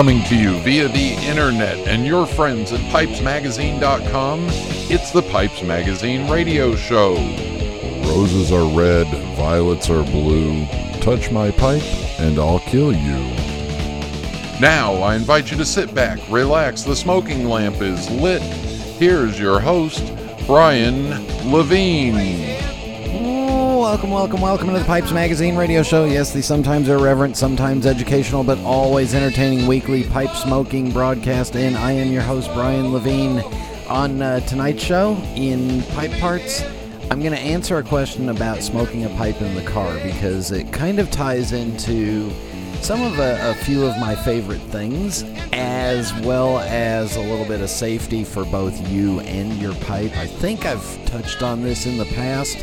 Coming to you via the internet and your friends at pipesmagazine.com, it's the Pipes Magazine radio show. Roses are red, violets are blue. Touch my pipe and I'll kill you. Now, I invite you to sit back, relax, the smoking lamp is lit. Here's your host, Brian Levine. Welcome, welcome, welcome to the Pipes Magazine radio show. Yes, the sometimes irreverent, sometimes educational, but always entertaining weekly pipe smoking broadcast. And I am your host, Brian Levine. On uh, tonight's show, in Pipe Parts, I'm going to answer a question about smoking a pipe in the car because it kind of ties into some of a, a, few of my favorite things, as well as a little bit of safety for both you and your pipe. I think I've touched on this in the past.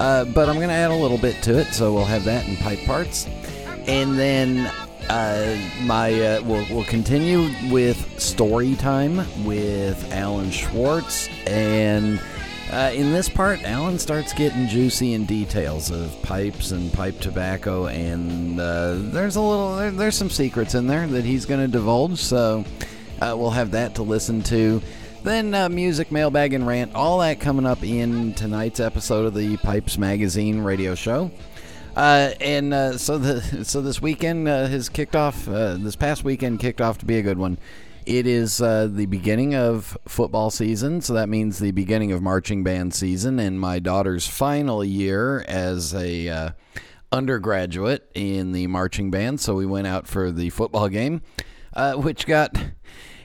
Uh, but I'm going to add a little bit to it, so we'll have that in pipe parts. And then uh, my uh, we'll, we'll continue with story time with Alan Schwartz. And uh, in this part, Alan starts getting juicy in details of pipes and pipe tobacco. And uh, there's a little, there, there's some secrets in there that he's going to divulge. So uh, we'll have that to listen to. Then uh, music, mailbag, and rant. All that coming up in tonight's episode of the Pipes Magazine radio show. Uh, and uh, so the so this weekend uh, has kicked off. Uh, this past weekend kicked off to be a good one. It is uh, the beginning of football season, so that means the beginning of marching band season, and my daughter's final year as a undergraduate in the marching band. So we went out for the football game, which got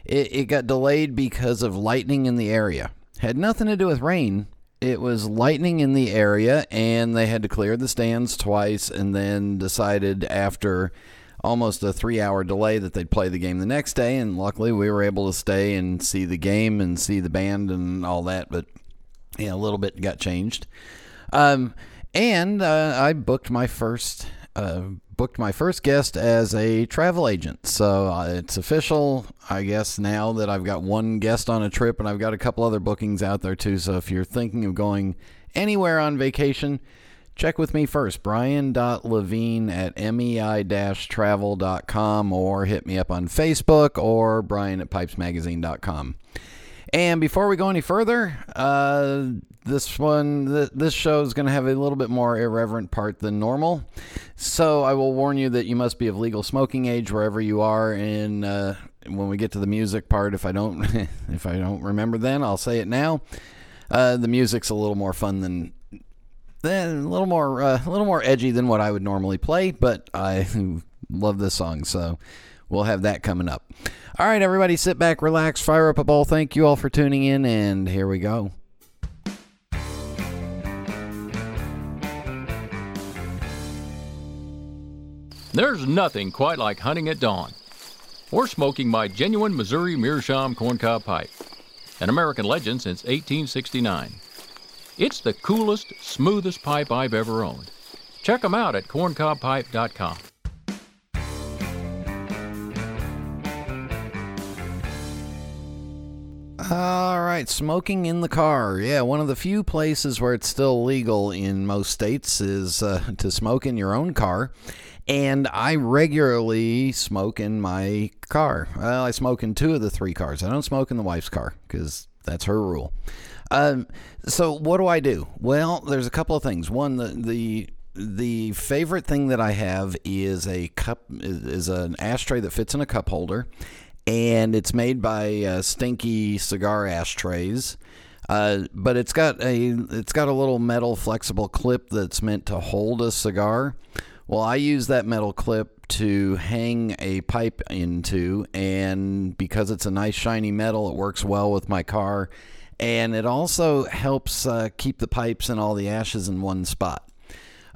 it, it got delayed because of lightning in the area. Had nothing to do with rain. It was lightning in the area, and they had to clear the stands twice, and then decided after almost a three hour delay that they'd play the game the next day. And luckily, we were able to stay and see the game and see the band and all that. But yeah, a little bit got changed. Um, and uh, I booked my first uh, booked my first guest as a travel agent. So uh, it's official, I guess, now that I've got one guest on a trip and I've got a couple other bookings out there too. So if you're thinking of going anywhere on vacation, check with me first, brian.levine at mei-travel.com or hit me up on Facebook or brian at pipesmagazine.com. And before we go any further, uh, this one, th- this show is going to have a little bit more irreverent part than normal. So I will warn you that you must be of legal smoking age wherever you are. And uh, when we get to the music part, if I don't, if I don't remember, then I'll say it now. Uh, the music's a little more fun than, then a little more, uh, a little more edgy than what I would normally play. But I love this song, so we'll have that coming up. All right, everybody, sit back, relax, fire up a bowl. Thank you all for tuning in, and here we go. There's nothing quite like hunting at dawn or smoking my genuine Missouri Meerschaum corncob pipe, an American legend since 1869. It's the coolest, smoothest pipe I've ever owned. Check them out at corncobpipe.com. All right, smoking in the car. Yeah, one of the few places where it's still legal in most states is uh, to smoke in your own car and I regularly smoke in my car. Well, I smoke in two of the three cars. I don't smoke in the wife's car because that's her rule. Um, so what do I do? Well, there's a couple of things. One, the the the favorite thing that I have is a cup is an ashtray that fits in a cup holder, and it's made by uh, Stinky cigar ashtrays. Uh, but it's got a it's got a little metal flexible clip that's meant to hold a cigar. Well, I use that metal clip to hang a pipe into, and because it's a nice shiny metal, it works well with my car. And it also helps uh, keep the pipes and all the ashes in one spot.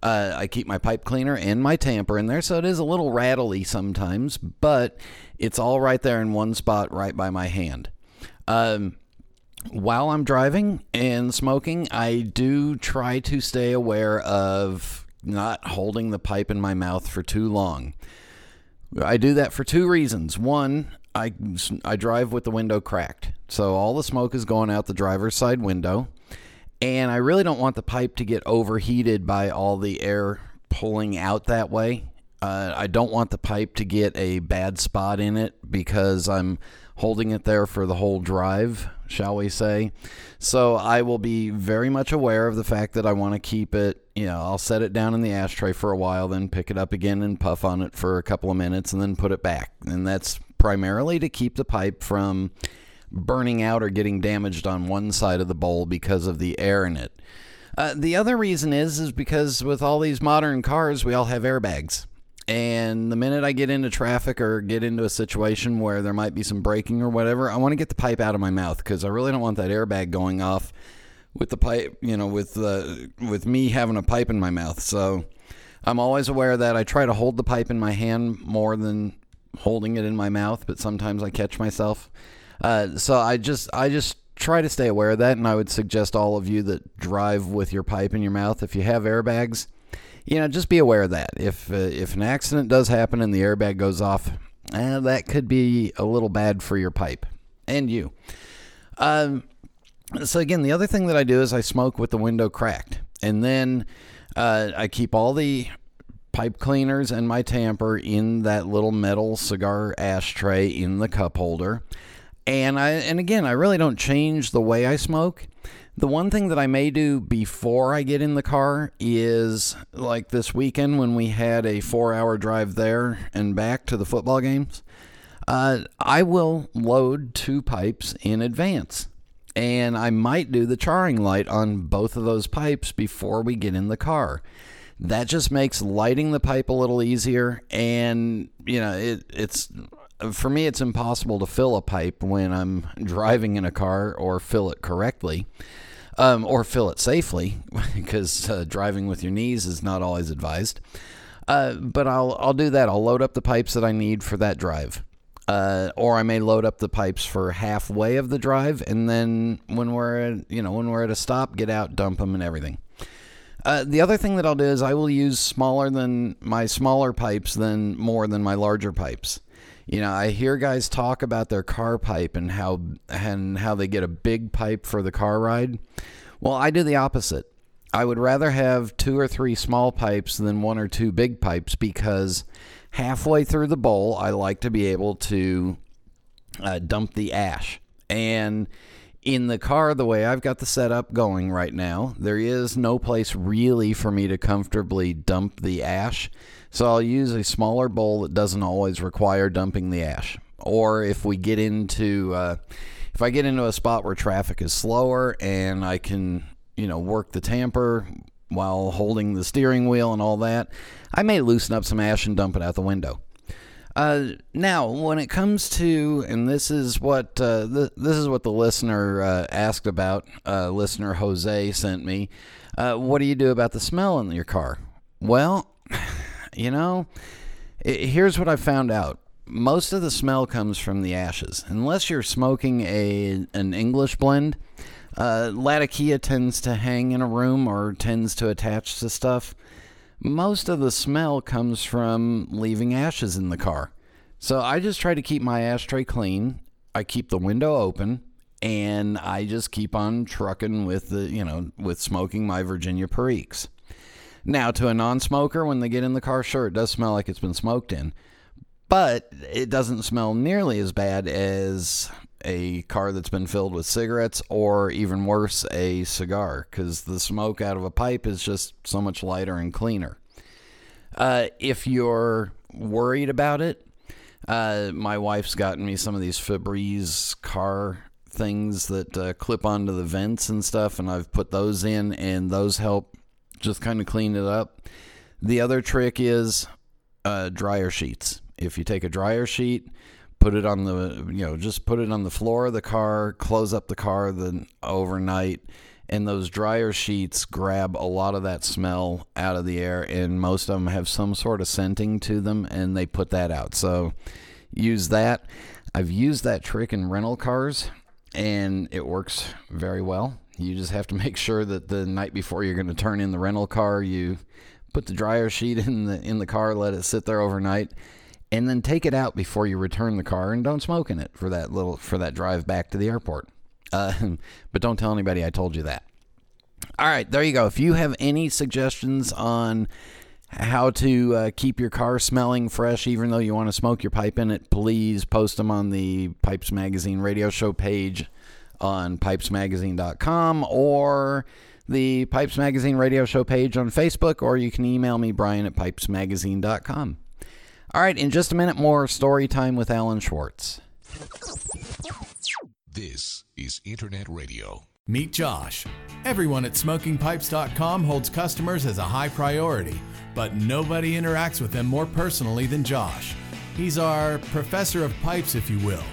Uh, I keep my pipe cleaner and my tamper in there, so it is a little rattly sometimes, but it's all right there in one spot right by my hand. Um, while I'm driving and smoking, I do try to stay aware of not holding the pipe in my mouth for too long. I do that for two reasons. One, I, I drive with the window cracked. So all the smoke is going out the driver's side window. And I really don't want the pipe to get overheated by all the air pulling out that way. Uh, I don't want the pipe to get a bad spot in it because I'm holding it there for the whole drive, shall we say. So I will be very much aware of the fact that I want to keep it, you know, I'll set it down in the ashtray for a while, then pick it up again and puff on it for a couple of minutes and then put it back. And that's primarily to keep the pipe from burning out or getting damaged on one side of the bowl because of the air in it. Uh, the other reason is is because with all these modern cars, we all have airbags. And the minute I get into traffic or get into a situation where there might be some braking or whatever, I want to get the pipe out of my mouth because I really don't want that airbag going off with the pipe, you know, with uh, with me having a pipe in my mouth. So I'm always aware that I try to hold the pipe in my hand more than holding it in my mouth, but sometimes I catch myself. Uh, so I just I just try to stay aware of that, and I would suggest all of you that drive with your pipe in your mouth, if you have airbags you know, just be aware of that. If uh, if an accident does happen and the airbag goes off, eh, that could be a little bad for your pipe and you. Um, so again, the other thing that I do is I smoke with the window cracked, and then uh, I keep all the pipe cleaners and my tamper in that little metal cigar ashtray in the cup holder. And I and again, I really don't change the way I smoke. The one thing that I may do before I get in the car is like this weekend when we had a four hour drive there and back to the football games. Uh, I will load two pipes in advance. And I might do the charring light on both of those pipes before we get in the car. That just makes lighting the pipe a little easier. And, you know, it, it's for me, it's impossible to fill a pipe when I'm driving in a car or fill it correctly um, or fill it safely because uh, driving with your knees is not always advised. Uh, but I'll I'll do that. I'll load up the pipes that I need for that drive. Uh, or I may load up the pipes for halfway of the drive, and then when we're at, you know when we're at a stop, get out, dump them, and everything. Uh, the other thing that I'll do is I will use smaller than my smaller pipes than more than my larger pipes. You know, I hear guys talk about their car pipe and how and how they get a big pipe for the car ride. Well, I do the opposite. I would rather have two or three small pipes than one or two big pipes because halfway through the bowl, I like to be able to uh, dump the ash. And in the car, the way I've got the setup going right now, there is no place really for me to comfortably dump the ash. So I'll use a smaller bowl that doesn't always require dumping the ash. Or if we get into, uh, if I get into a spot where traffic is slower and I can, you know, work the tamper while holding the steering wheel and all that, I may loosen up some ash and dump it out the window. Uh, now, when it comes to, and this is what uh, th- this is what the listener uh, asked about. Uh, listener Jose sent me. Uh, what do you do about the smell in your car? Well, you know, it, here's what I found out. Most of the smell comes from the ashes. Unless you're smoking a an English blend, uh, Latakia tends to hang in a room or tends to attach to stuff. Most of the smell comes from leaving ashes in the car. So I just try to keep my ashtray clean. I keep the window open and I just keep on trucking with the, you know, with smoking my Virginia Periques. Now, to a non smoker, when they get in the car, sure, it does smell like it's been smoked in, but it doesn't smell nearly as bad as a car that's been filled with cigarettes or even worse, a cigar, because the smoke out of a pipe is just so much lighter and cleaner. Uh, if you're worried about it, uh, my wife's gotten me some of these Febreze car things that uh, clip onto the vents and stuff, and I've put those in, and those help just kind of clean it up. The other trick is uh, dryer sheets. If you take a dryer sheet, put it on the you know just put it on the floor of the car, close up the car the overnight, and those dryer sheets grab a lot of that smell out of the air. And most of them have some sort of scenting to them, and they put that out. So use that. I've used that trick in rental cars, and it works very well. You just have to make sure that the night before you're going to turn in the rental car, you put the dryer sheet in the in the car, let it sit there overnight, and then take it out before you return the car, and don't smoke in it for that little for that drive back to the airport. Uh, but don't tell anybody I told you that. All right, there you go. If you have any suggestions on how to uh, keep your car smelling fresh even though you want to smoke your pipe in it, please post them on the Pipes Magazine radio show page on pipesmagazine.com or the Pipes Magazine radio show page on Facebook, or you can email me, Brian at pipesmagazine.com. All right, in just a minute, more story time with Alan Schwartz. This is Internet Radio. Meet Josh. Everyone at smokingpipes.com holds customers as a high priority, but nobody interacts with them more personally than Josh. He's our professor of pipes, if you will.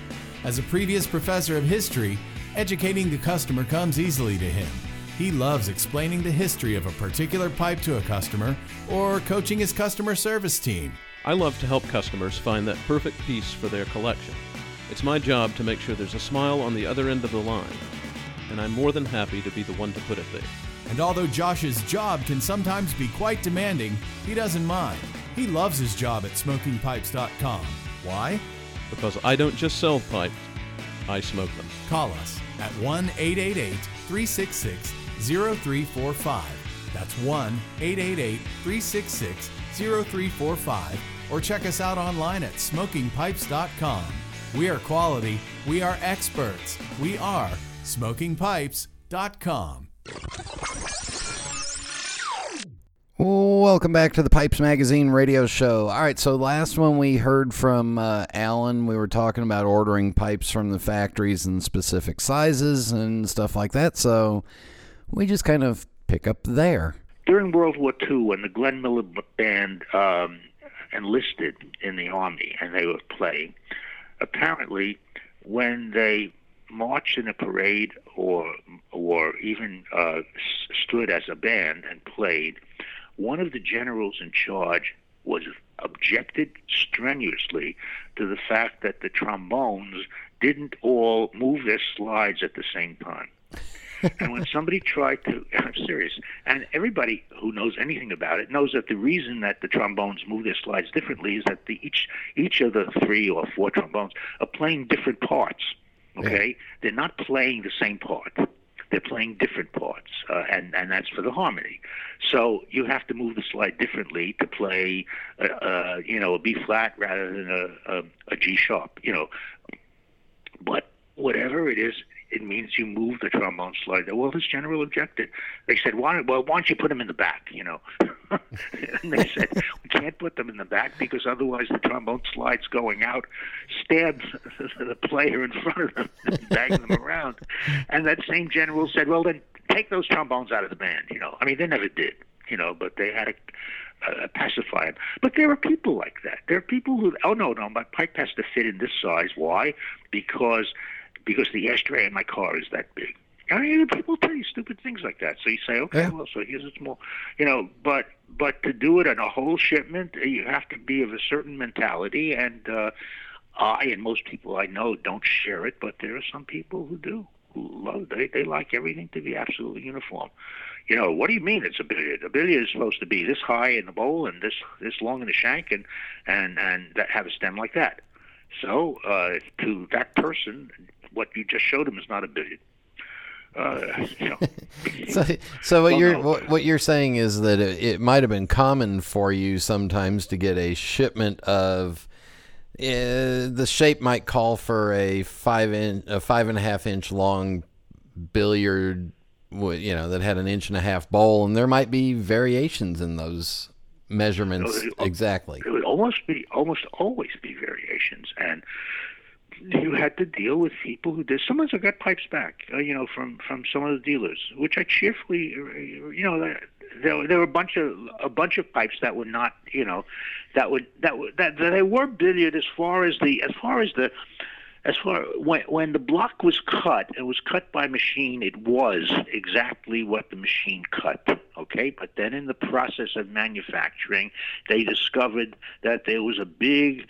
As a previous professor of history, educating the customer comes easily to him. He loves explaining the history of a particular pipe to a customer or coaching his customer service team. I love to help customers find that perfect piece for their collection. It's my job to make sure there's a smile on the other end of the line, and I'm more than happy to be the one to put it there. And although Josh's job can sometimes be quite demanding, he doesn't mind. He loves his job at smokingpipes.com. Why? Because I don't just sell pipes, I smoke them. Call us at 1 888 366 0345. That's 1 888 366 0345. Or check us out online at smokingpipes.com. We are quality. We are experts. We are smokingpipes.com. Welcome back to the Pipes Magazine radio show. All right, so last one we heard from uh, Alan, we were talking about ordering pipes from the factories in specific sizes and stuff like that. So we just kind of pick up there. During World War II, when the Glenn Miller Band um, enlisted in the Army and they were playing, apparently when they marched in a parade or or even uh, stood as a band and played, one of the generals in charge was objected strenuously to the fact that the trombones didn't all move their slides at the same time. and when somebody tried to, I'm serious, and everybody who knows anything about it knows that the reason that the trombones move their slides differently is that the, each each of the three or four trombones are playing different parts. Okay, yeah. they're not playing the same part they're playing different parts, uh, and and that's for the harmony. So you have to move the slide differently to play, uh, uh, you know, a B flat rather than a, a, a G sharp. You know, but whatever it is, it means you move the trombone slide. Well, this general objected. They said, why, well, why don't you put them in the back, you know? and they said, we can't put them in the back because otherwise the trombone slide's going out, stabs the player in front of them, and bang them around. And that same general said, well, then take those trombones out of the band, you know? I mean, they never did, you know, but they had a uh, pacify them. But there are people like that. There are people who, oh no, no, my pipe has to fit in this size. Why? Because because the ashtray in my car is that big. I mean, people tell you stupid things like that. So you say, okay, yeah. well, so here's a small, you know, but but to do it on a whole shipment, you have to be of a certain mentality, and uh, I and most people I know don't share it, but there are some people who do, who love they they like everything to be absolutely uniform. You know, what do you mean it's a billiard? A billiard is supposed to be this high in the bowl and this this long in the shank, and and and that have a stem like that. So uh, to that person, what you just showed him is not a billiard. Uh, you know. so, so what well, you're no. what, what, you're saying is that it, it might have been common for you sometimes to get a shipment of uh, the shape might call for a five in a five and a half inch long billiard, you know, that had an inch and a half bowl, and there might be variations in those measurements. exactly, it would almost be almost always be variations, and you had to deal with people who did. Some of us got pipes back, uh, you know, from from some of the dealers, which I cheerfully, you know, there there were a bunch of a bunch of pipes that were not, you know, that would that would that, that they were billiard as far as the as far as the as far when when the block was cut, it was cut by machine. It was exactly what the machine cut. Okay, but then in the process of manufacturing, they discovered that there was a big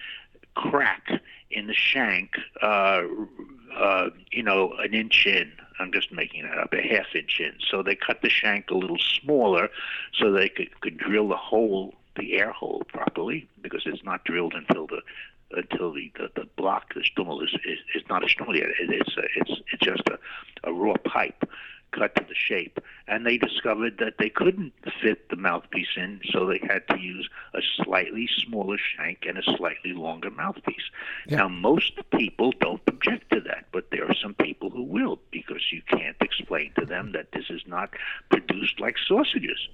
crack in the shank, uh, uh, you know, an inch in. I'm just making that up, a half inch in. So they cut the shank a little smaller so they could, could drill the hole, the air hole properly, because it's not drilled until the until the, the, the block, the stummel is, is, is not a stummel yet. It, it's a, it's it's just a, a raw pipe. Cut to the shape. And they discovered that they couldn't fit the mouthpiece in, so they had to use a slightly smaller shank and a slightly longer mouthpiece. Yeah. Now, most people don't object to that, but there are some people who will because you can't explain to them that this is not produced like sausages.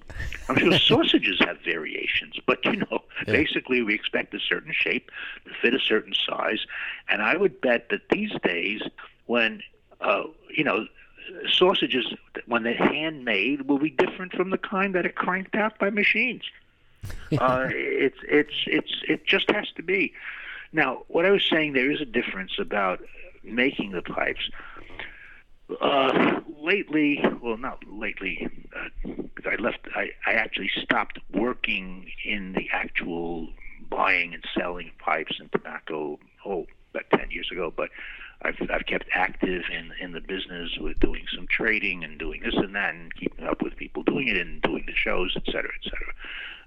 I'm sure sausages have variations, but you know, Yeah. basically we expect a certain shape to fit a certain size, and I would bet that these days, when uh, you know, sausages when they're handmade will be different from the kind that are cranked out by machines. uh, it's it's it's it just has to be. Now, what I was saying, there is a difference about making the pipes. Uh, lately, well, not lately, uh, because I left. I, I actually stopped working in the actual buying and selling of pipes and tobacco. Oh, about ten years ago, but I've I've kept active in in the business with doing some trading and doing this and that and keeping up with people doing it and doing the shows, et cetera, et cetera,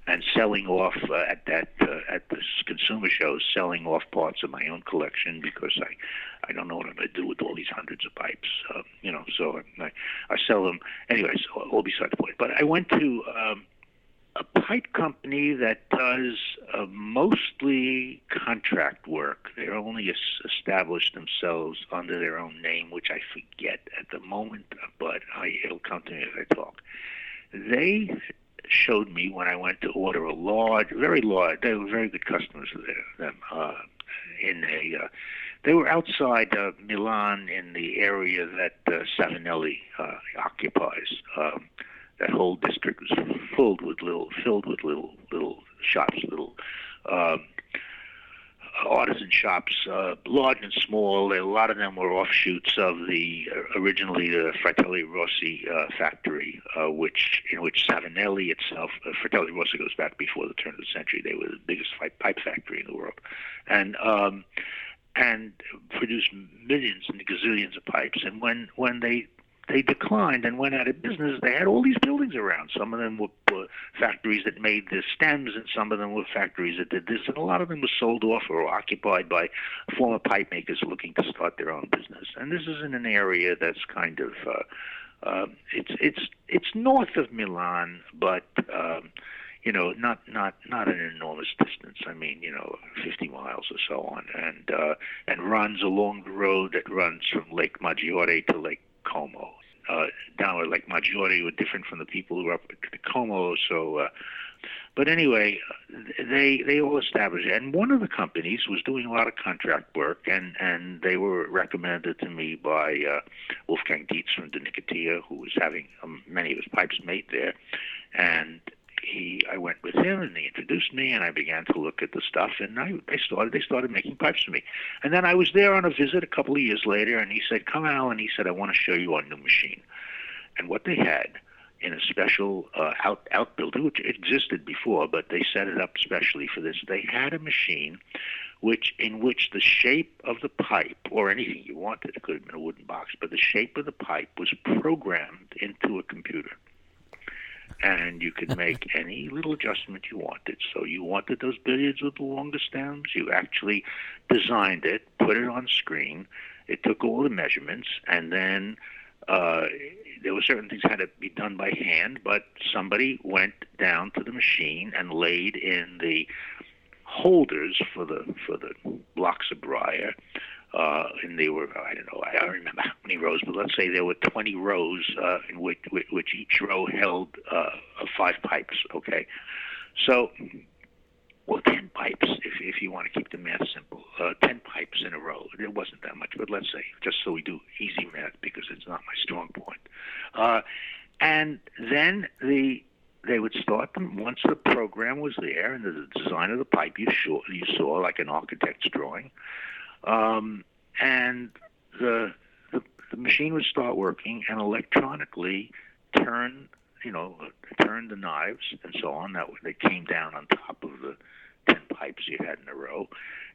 and selling off uh, at that uh, at the consumer shows, selling off parts of my own collection because I I don't know what I'm going to do with all these hundreds of pipes, uh, you know. So I I sell them anyway. So all beside the point. But I went to. Um, a pipe company that does uh, mostly contract work. They're only established themselves under their own name, which I forget at the moment, but I, it'll come to me as I talk. They showed me when I went to order a large, very large. They were very good customers of them. Uh, in a, uh, they were outside Milan in the area that uh, Savinelli uh, occupies. Um, that whole district was filled with little filled with little little shops, little um, artisan shops, uh, large and small. A lot of them were offshoots of the uh, originally the Fratelli Rossi uh, factory, uh, which in which Savinelli itself, uh, Fratelli Rossi goes back before the turn of the century. They were the biggest pipe factory in the world, and um, and produced millions and gazillions of pipes. And when when they they declined and went out of business. They had all these buildings around. Some of them were, were factories that made the stems, and some of them were factories that did this. And a lot of them were sold off or occupied by former pipe makers looking to start their own business. And this is in an area that's kind of uh, uh, it's it's it's north of Milan, but um, you know, not not not an enormous distance. I mean, you know, 50 miles or so on, and uh, and runs along the road that runs from Lake Maggiore to Lake Como. Uh, down at Lake Maggiore were different from the people who were up at Como, so. Uh, but anyway, they they all established it. And one of the companies was doing a lot of contract work, and and they were recommended to me by uh, Wolfgang Dietz from Denicotea, who was having um, many of his pipes made there, and he I went with him and they introduced me and I began to look at the stuff and I they started they started making pipes for me. And then I was there on a visit a couple of years later and he said, Come Al and he said, I want to show you our new machine. And what they had in a special uh, out outbuilding, which existed before, but they set it up specially for this. They had a machine, which in which the shape of the pipe, or anything you wanted, it could have been a wooden box, but the shape of the pipe was programmed into a computer and you could make any little adjustment you wanted. So you wanted those billiards with the longer stems, you actually designed it, put it on screen, it took all the measurements, and then uh, there were certain things had to be done by hand, but somebody went down to the machine and laid in the holders for the for the blocks of briar uh, and they were I don't know I don't remember how many rows, but let's say there were 20 rows uh, in which, which, each row held uh, five pipes. Okay, so well 10 pipes if if you want to keep the math simple, uh, 10 pipes in a row. It wasn't that much, but let's say just so we do easy math because it's not my strong point. Uh, and then the they would start them once the program was there and the design of the pipe you saw you saw like an architect's drawing. Um, and the, the the machine would start working and electronically turn you know turn the knives and so on. That they came down on top of the ten pipes you had in a row.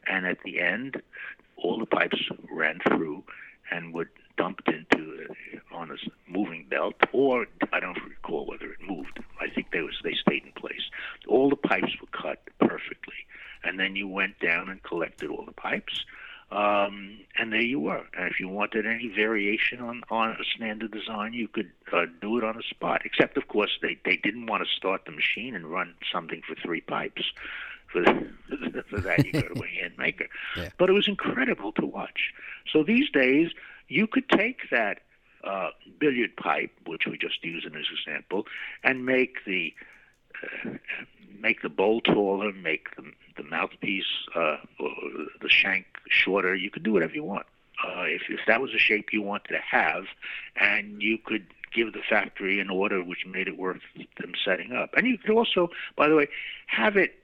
And at the end all the pipes ran through and would dumped into uh, on a moving belt or I don't recall whether it moved. I think they was they stayed in place. All the pipes were cut perfectly. And then you went down and collected all the pipes um, and there you were. And if you wanted any variation on on a standard design, you could uh, do it on the spot. Except, of course, they they didn't want to start the machine and run something for three pipes. For, for that, you go to a hand maker. Yeah. But it was incredible to watch. So these days, you could take that uh, billiard pipe, which we just used as an example, and make the make the bowl taller, make the, the mouthpiece uh, the shank shorter. You could do whatever you want. Uh, if, if that was the shape you wanted to have, and you could give the factory an order which made it worth them setting up. And you could also, by the way, have it,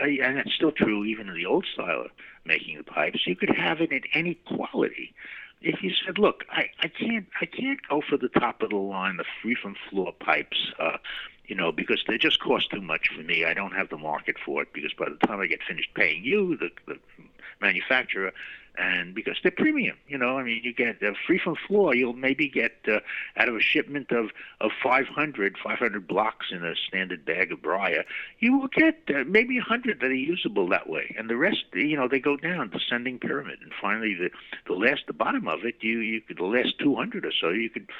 uh, and that's still true even in the old style of making the pipes, you could have it in any quality if you said, "Look, I, I can't I can't go for the top of the line, the free from floor pipes, uh, you know, because they just cost too much for me. I don't have the market for it because by the time I get finished paying you, the, the manufacturer, and because they're premium, you know, I mean, you get uh, free from floor, you'll maybe get uh, out of a shipment of of 500, 500 blocks in a standard bag of briar, you will get uh, maybe 100 that are usable that way, and the rest, you know, they go down descending pyramid, and finally the the last, the bottom of it, you you could the last 200 or so, you could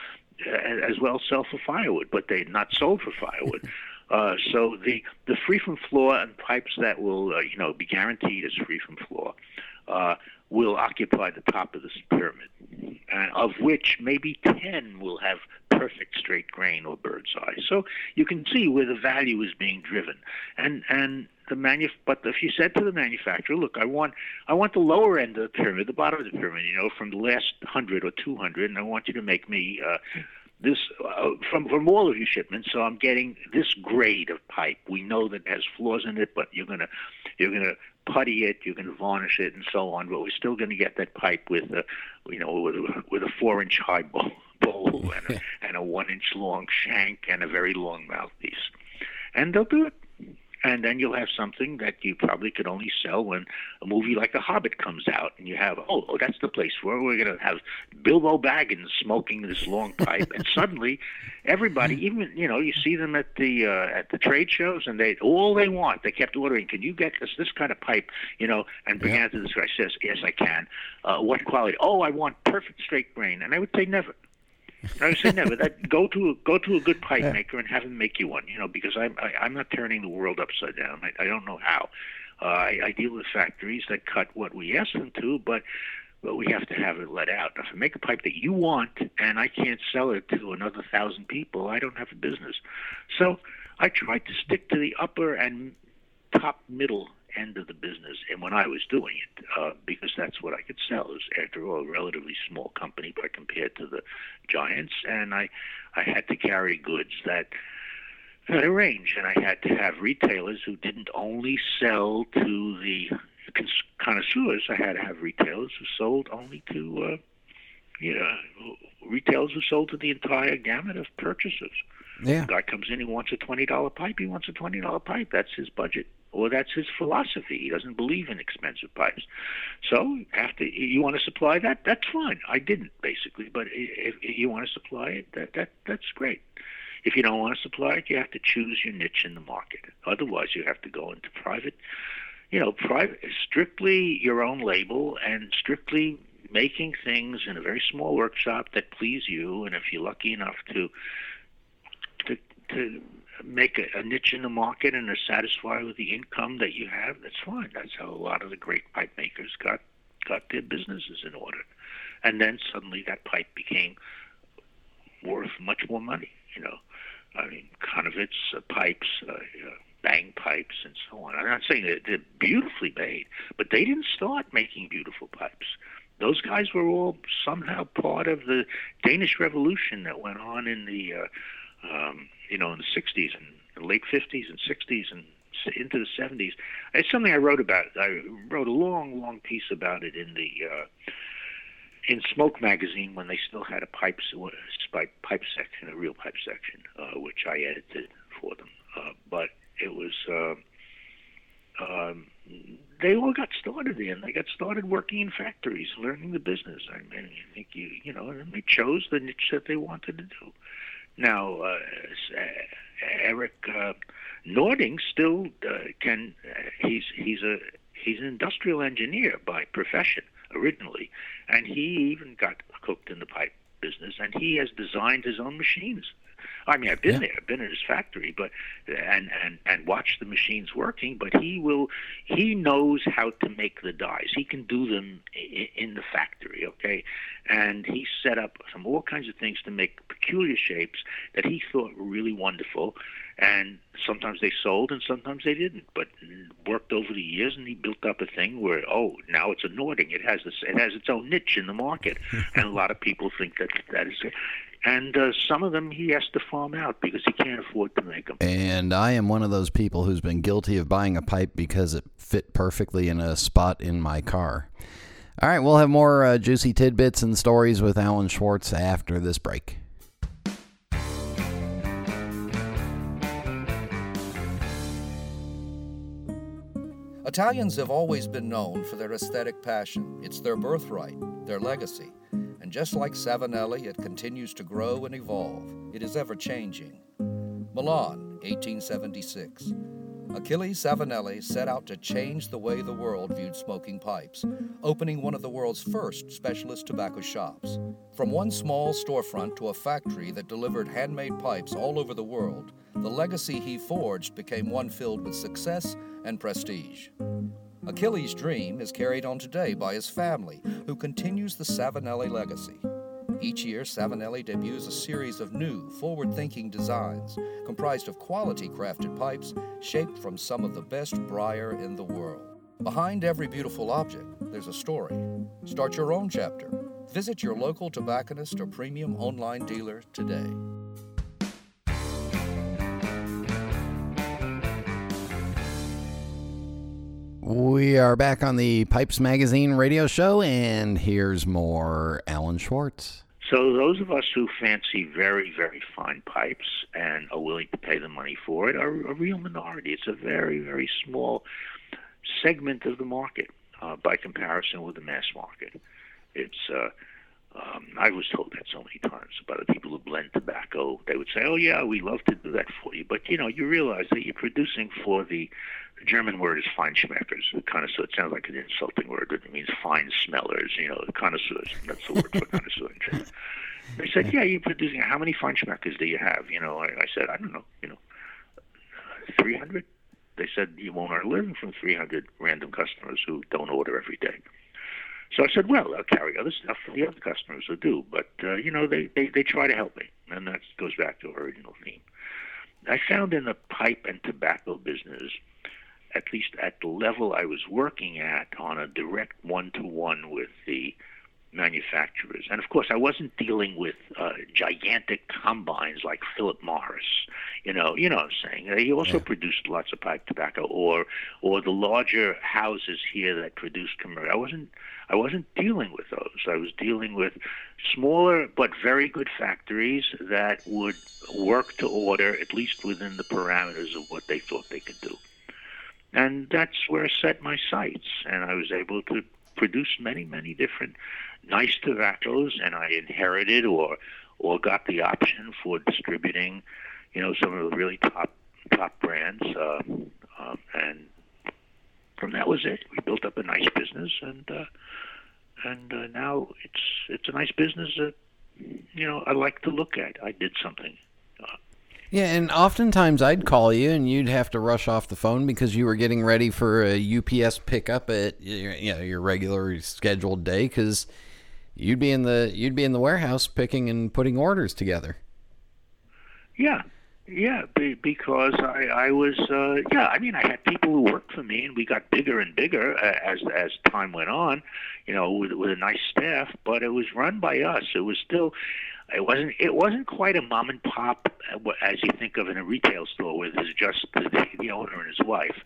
uh, as well sell for firewood, but they're not sold for firewood. Uh, so the the free from floor and pipes that will uh, you know be guaranteed as free from floor uh, will occupy the top of this pyramid, and of which maybe ten will have perfect straight grain or bird's eye. So you can see where the value is being driven, and and the manu- But if you said to the manufacturer, "Look, I want I want the lower end of the pyramid, the bottom of the pyramid, you know, from the last hundred or two hundred, and I want you to make me." Uh, this uh, from from all of your shipments. So I'm getting this grade of pipe. We know that it has flaws in it, but you're gonna you're gonna putty it, you're gonna varnish it, and so on. But we're still gonna get that pipe with a you know with a, with a four inch high bowl, bowl and, a, and a one inch long shank and a very long mouthpiece, and they'll do it and then you'll have something that you probably could only sell when a movie like The Hobbit comes out, and you have oh, oh that's the place where we're going to have Bilbo Baggins smoking this long pipe, and suddenly everybody, even you know, you see them at the uh, at the trade shows, and they all they want, they kept ordering. Can you get us this kind of pipe? You know, and began to this guy says, yes, I can. Uh, what quality? Oh, I want perfect straight grain, and I would say never. I say never. That go to a, go to a good pipe maker and have him make you one. You know, because I'm I, I'm not turning the world upside down. I, I don't know how. Uh, I, I deal with factories that cut what we ask them to, but but we have to have it let out. If I make a pipe that you want and I can't sell it to another thousand people, I don't have a business. So I try to stick to the upper and top middle end of the business and when I was doing it uh, because that's what I could sell. It was after all a relatively small company but compared to the giants and I I had to carry goods that had a range and I had to have retailers who didn't only sell to the cons- connoisseurs. I had to have retailers who sold only to uh, you know retailers who sold to the entire gamut of purchasers. Yeah. Guy comes in, he wants a twenty dollar pipe. He wants a twenty dollar pipe. That's his budget, or that's his philosophy. He doesn't believe in expensive pipes. So, after you want to supply that, that's fine. I didn't basically, but if you want to supply it, that that that's great. If you don't want to supply it, you have to choose your niche in the market. Otherwise, you have to go into private, you know, private, strictly your own label and strictly making things in a very small workshop that please you. And if you're lucky enough to to to make a, a niche in the market and are satisfied with the income that you have, that's fine. That's how a lot of the great pipe makers got got their businesses in order. And then suddenly that pipe became worth much more money. You know, I mean, Conovitz uh, pipes, uh, uh, bang pipes, and so on. I'm not saying that they're beautifully made, but they didn't start making beautiful pipes. Those guys were all somehow part of the Danish Revolution that went on in the, uh, um, you know, in the 60s and late 50s and 60s and into the 70s. It's something I wrote about. I wrote a long, long piece about it in the. Uh, in Smoke magazine when they still had a pipe pipe section, a real pipe section, uh, which I edited for them. Uh, but it was uh, um, they all got started in. They got started working in factories, learning the business. I mean, I think you you know, and they chose the niche that they wanted to do. Now, uh, uh, Erik uh, Nording still uh, can. Uh, he's he's a he's an industrial engineer by profession, originally, and he even got hooked in the pipe business, and he has designed his own machines. I mean, I've been Yeah. there, I've been in his factory, but and and and watched the machines working. But he will, he knows how to make the dies. He can do them in, in the factory, okay. And he set up some all kinds of things to make peculiar shapes that he thought were really wonderful. And sometimes they sold, and sometimes they didn't. But worked over the years, and he built up a thing where oh, now it's a Nording. It has this, it has its own niche in the market, and a lot of people think that that is. And uh, some of them he has to farm out because he can't afford to make them. And I am one of those people who's been guilty of buying a pipe because it fit perfectly in a spot in my car. All right, we'll have more uh, juicy tidbits and stories with Alan Schwartz after this break. Italians have always been known for their aesthetic passion. It's their birthright, their legacy. Just like Savinelli, it continues to grow and evolve. It is ever changing. Milan, 1876. Achille Savinelli set out to change the way the world viewed smoking pipes, opening one of the world's first specialist tobacco shops. From one small storefront to a factory that delivered handmade pipes all over the world, the legacy he forged became one filled with success and prestige. Achilles' dream is carried on today by his family, who continues the Savinelli legacy. Each year, Savinelli debuts a series of new, forward thinking designs comprised of quality crafted pipes shaped from some of the best briar in the world. Behind every beautiful object, there's a story. Start your own chapter. Visit your local tobacconist or premium online dealer today. We are back on the Pipes Magazine radio show, and here's more Alan Schwartz. So those of us who fancy very, very fine pipes and are willing to pay the money for it are a real minority. It's a very, very small segment of the market uh, by comparison with the mass market. It's uh, um, I was told that so many times by the people who blend tobacco. They would say, "Oh yeah, we love to do that for you," but you know, you realize that you're producing for the, German word is Feinschmeckers. The connoisseur. It sounds like an insulting word, but it means fine smellers. You know, connoisseurs. That's the word for connoisseur in German. They said, "Yeah, you're producing. How many Feinschmeckers do you have?" You know, I, said, "I don't know. You know, three hundred. They said you won't earn a living from 300 random customers who don't order every day. So I said, well, I'll carry other stuff for the other customers who do. But, uh, you know, they, they, they try to help me. And that goes back to our original theme. I found in the pipe and tobacco business, at least at the level I was working at, on a direct one to one with the manufacturers. And of course, I wasn't dealing with uh, gigantic combines like Philip Morris. You know, you know what I'm saying. He also produced lots of pipe tobacco, or or the larger houses here that produce commercial. I wasn't I wasn't dealing with those. I was dealing with smaller but very good factories that would work to order at least within the parameters of what they thought they could do. And that's where I set my sights, and I was able to produce many, many different nice tobaccos, and I inherited or or got the option for distributing, you know, some of the really top top brands, uh, um, and from that was it. We built up a nice business, and uh, and uh, now it's it's a nice business that you know I like to look at. I did something. Yeah, and oftentimes I'd call you and you'd have to rush off the phone because you were getting ready for a UPS pickup at you know, your regular scheduled day because you'd be in the you'd be in the warehouse picking and putting orders together. Yeah, yeah, be, because I, I was, uh, yeah, I mean, I had people who worked for me, and we got bigger and bigger uh, as as time went on, you know, with with a nice staff. But it was run by us. It was still, it wasn't it wasn't quite a mom and pop uh, as you think of in a retail store where there's just the, the owner and his wife.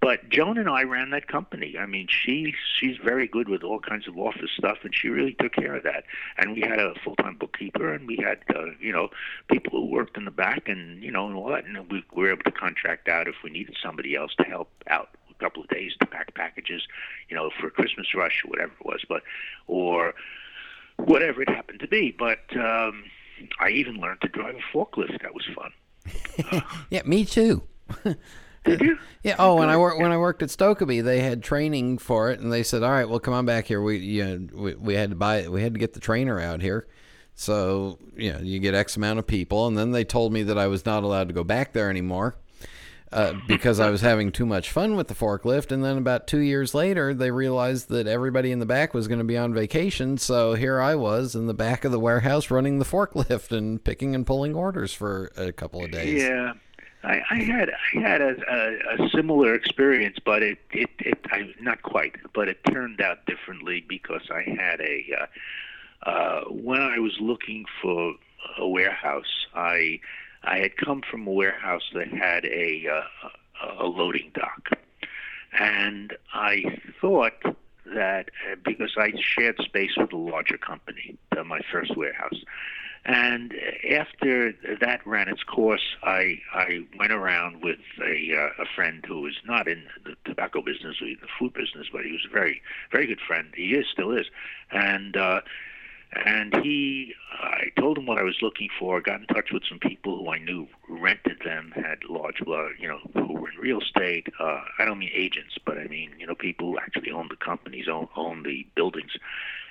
But Joan and I ran that company. I mean, she she's very good with all kinds of office stuff, and she really took care of that. And we had a full time bookkeeper, and we had uh, you know people who worked in the back, and you know and all that. And we were able to contract out if we needed somebody else to help out a couple of days to pack packages, you know, for a Christmas rush or whatever it was, but or whatever it happened to be. But um, I even learned to drive a forklift. That was fun. Yeah, me too. Did you? Yeah. Oh, when I worked when I worked at Stokkebye, they had training for it, and they said, "All right, well, come on back here. We you know, we, we had to buy it. we had to get the trainer out here." So you know, you get X amount of people, and then they told me that I was not allowed to go back there anymore uh, because I was having too much fun with the forklift. And then about two years later, they realized that everybody in the back was going to be on vacation. So here I was in the back of the warehouse running the forklift and picking and pulling orders for a couple of days. Yeah. I, I had I had a, a, a similar experience, but it it, it I, not quite, but it turned out differently because I had a uh, uh, when I was looking for a warehouse, I I had come from a warehouse that had a uh, a loading dock, and I thought that uh, because I shared space with a larger company, uh, my first warehouse, and after that ran its course, I I went around with a uh, a friend who was not in the tobacco business or the food business, but he was a very very good friend. He is still is, and. uh and he I told him what I was looking for. Got in touch with some people who I knew rented them, had large, uh, you know, who were in real estate. Uh, I don't mean agents, but I mean you know people who actually owned the companies, own, own the buildings.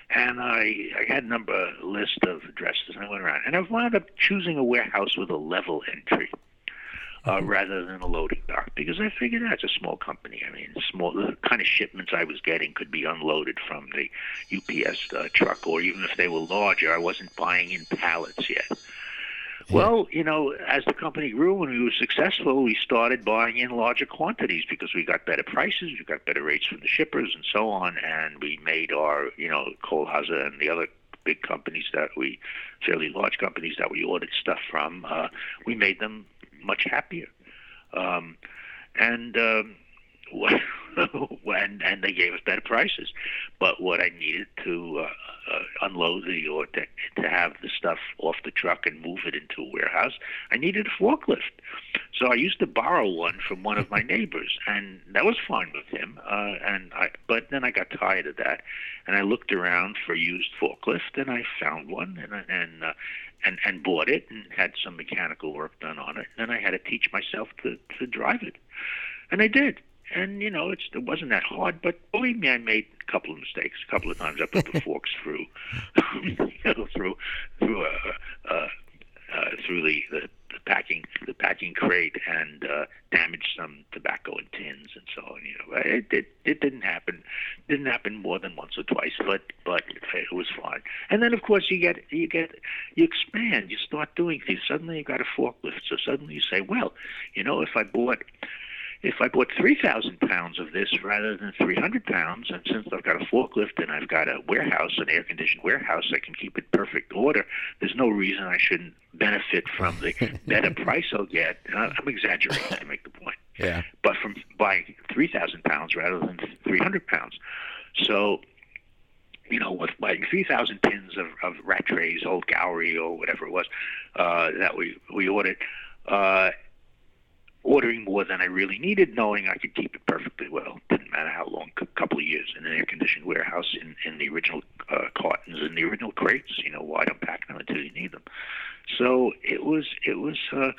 And I I had a number list of addresses, and I went around, and I wound up choosing a warehouse with a level entry uh, rather than a loading dock because I figured that's a small company. I mean, small the kind of shipments I was getting could be unloaded from the UPS uh, truck, or even if they were larger, I wasn't buying in pallets yet. Well, you know, as the company grew and we were successful, we started buying in larger quantities because we got better prices, we got better rates from the shippers, and so on. And we made our, you know, Kohlhase and the other big companies that we, fairly large companies that we ordered stuff from, uh, we made them much happier. Um, and um, and and they gave us better prices. But what I needed to uh, uh, unload the or to, to have the stuff off the truck and move it into a warehouse, I needed a forklift. So I used to borrow one from one of my neighbors, and that was fine with him. Uh, and I, but then I got tired of that, and I looked around for used forklift, and I found one, and and uh, and and bought it, and had some mechanical work done on it. And then I had to teach myself to to drive it, and I did and you know, it's it wasn't that hard. But believe me, I made a couple of mistakes. A couple of times I put the forks through, you know, through through uh, uh, uh, through the, the the packing the packing crate and uh, damaged some tobacco and tins and so on. You know, it, it it didn't happen didn't happen more than once or twice, but but it was fine. And then of course you get you get you expand. You start doing things. Suddenly you got a forklift. So suddenly you say, well, you know, if I bought if I bought 3,000 pounds of this rather than 300 pounds, and since I've got a forklift and I've got a warehouse, an air conditioned warehouse, I can keep it perfect order, there's no reason I shouldn't benefit from the better price I'll get. I'm exaggerating to make the point. Yeah. But from buying 3,000 pounds rather than 300 pounds. So, you know, with buying 3,000 pins of, of Rattray's, old Gowrie, or whatever it was uh, that we, we ordered, uh, ordering more than I really needed, knowing I could keep it perfectly well. Didn't matter how long, a couple of years in an air-conditioned warehouse in, in the original uh, cartons in the original crates. You know, why unpack them until you need them? So it was it was uh,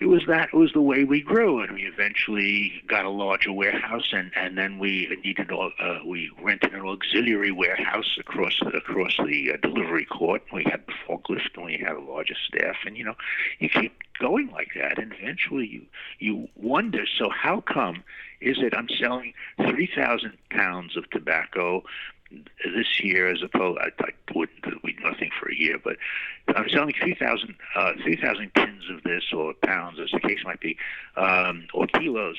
it was that was the way we grew, and we eventually got a larger warehouse, and and then we needed uh, we rented an auxiliary warehouse across across the uh, delivery court. We had the forklift, and we had a larger staff, and you know, you keep going like that, and eventually you you wonder. So how come is it I'm selling three thousand pounds of tobacco this year as opposed I, I wouldn't we nothing for a year, but I'm selling 3,000 uh, 3,000 tins of this or pounds, as the case might be, um, or kilos.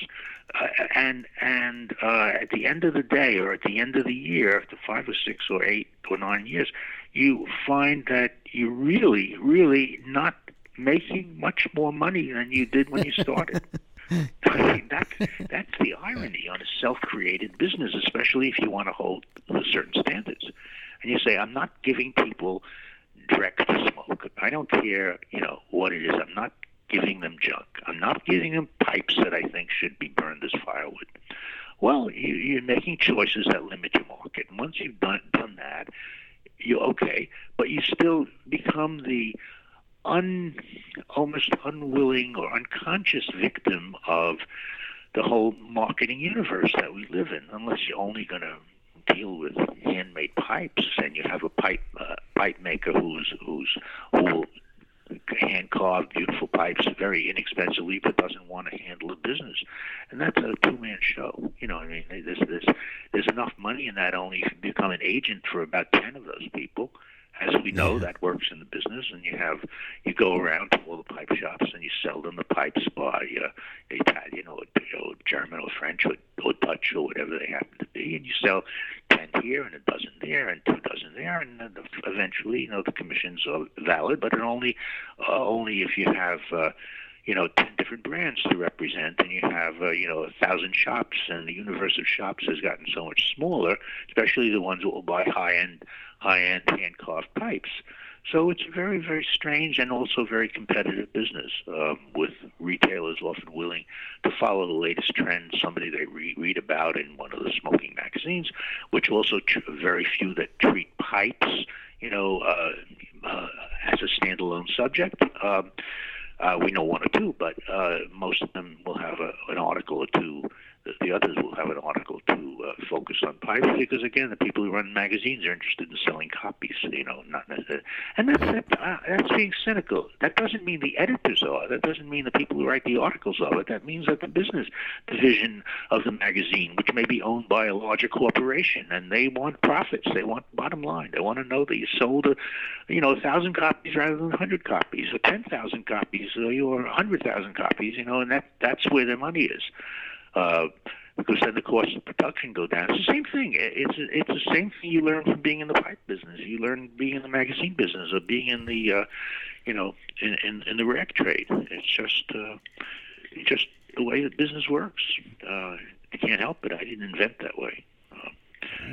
Uh, and and uh, at the end of the day, or at the end of the year, after five or six or eight or nine years, you find that you're really, really not making much more money than you did when you started. I mean, that's that's the irony on a self-created business, especially if you want to hold certain standards. And you say, I'm not giving people direct smoke. I don't care, you know, what it is. I'm not giving them junk. I'm not giving them pipes that I think should be burned as firewood. Well, you, you're making choices that limit your market. And once you've done done that, you're okay. But you still become the un, almost unwilling or unconscious victim of the whole marketing universe that we live in, unless you're only going to deal with handmade pipes and you have a pipe uh, pipe maker who's who's who will hand carve beautiful pipes very inexpensively but doesn't want to handle the business. And that's a two man show you know i mean? There's there's there's enough money in that only if you become an agent for about ten of those people as we know, that works in the business, and you have you go around to all the pipe shops and you sell them the pipes by uh, Italian or, or German or French or, or Dutch or whatever they happen to be, and you sell ten here and a dozen there and two dozen there, and then eventually, you know, the commissions are valid, but it only uh, only if you have. Uh, you know, 10 different brands to represent, and you have, uh, you know, a thousand shops, and the universe of shops has gotten so much smaller, especially the ones that will buy high-end, high-end hand-carved pipes. So it's a very, very strange and also very competitive business, um, with retailers often willing to follow the latest trends, somebody they re- read about in one of the smoking magazines, which also tr- very few that treat pipes, you know, uh, uh, as a standalone subject. Um, uh, we know one or two, but uh, most of them will have a, an article or two. The others will have an article to uh, focus on pipes because, again, the people who run magazines are interested in selling copies. You know, not necessarily. And that's that, uh, that's being cynical. That doesn't mean the editors are. That doesn't mean the people who write the articles are. But that means that the business division of the magazine, which may be owned by a larger corporation, and they want profits. They want bottom line. They want to know that you sold a, you know, a thousand copies rather than a hundred copies, or ten thousand copies, or a hundred thousand copies. You know, and that that's where their money is. Uh, because then the cost of production go down. It's the same thing. It's it's the same thing you learn from being in the pipe business. You learn being in the magazine business or being in the, uh, you know, in, in in the rag trade. It's just uh, it's just the way that business works. Uh, you can't help it. I didn't invent that way. Uh,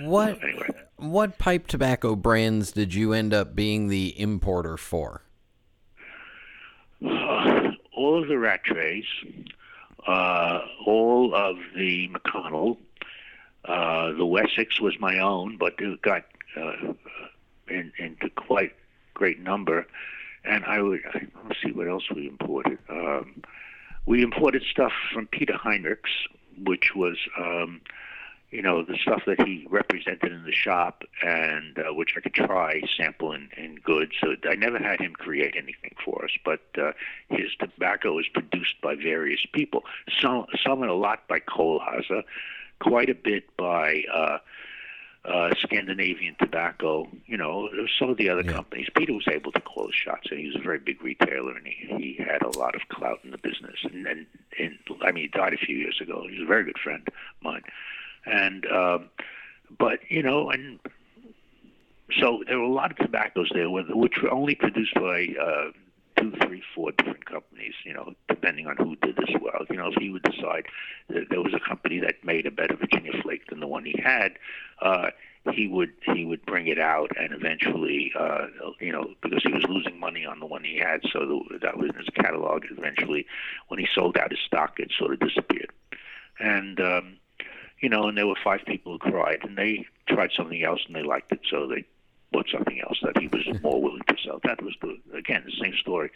what anyway. what pipe tobacco brands did you end up being the importer for? Uh, all of the Rattrays, uh, all of the McConnell. Uh, the Wessex was my own, but it got uh, in, into quite great number. And I would let's see what else we imported. Um, we imported stuff from Peter Heinrichs, which was um, you know the stuff that he represented in the shop, and uh, which I could try sample and, in goods. So I never had him create anything for us, but uh, his tobacco is produced by various people. Some some and a lot by Kohlhase, quite a bit by. Uh, uh, Scandinavian Tobacco, you know, some of the other Yeah. companies. Peter was able to call the shots, and he was a very big retailer, and he, he had a lot of clout in the business. And, and, and I mean, he died a few years ago. He was a very good friend of mine. And, um, but, you know, and so there were a lot of tobaccos there, which were only produced by uh, two, three, four different companies, you know, depending on who did this well. You know, if he would decide that there was a company that made a better Virginia flake than the one he had, uh, he would he would bring it out and eventually, uh, you know, because he was losing money on the one he had, so the, that was in his catalog. Eventually, when he sold out his stock, it sort of disappeared. And um, you know, and there were five people who cried, and they tried something else and they liked it, so they bought something else that he was more willing to sell. That was the again the same story.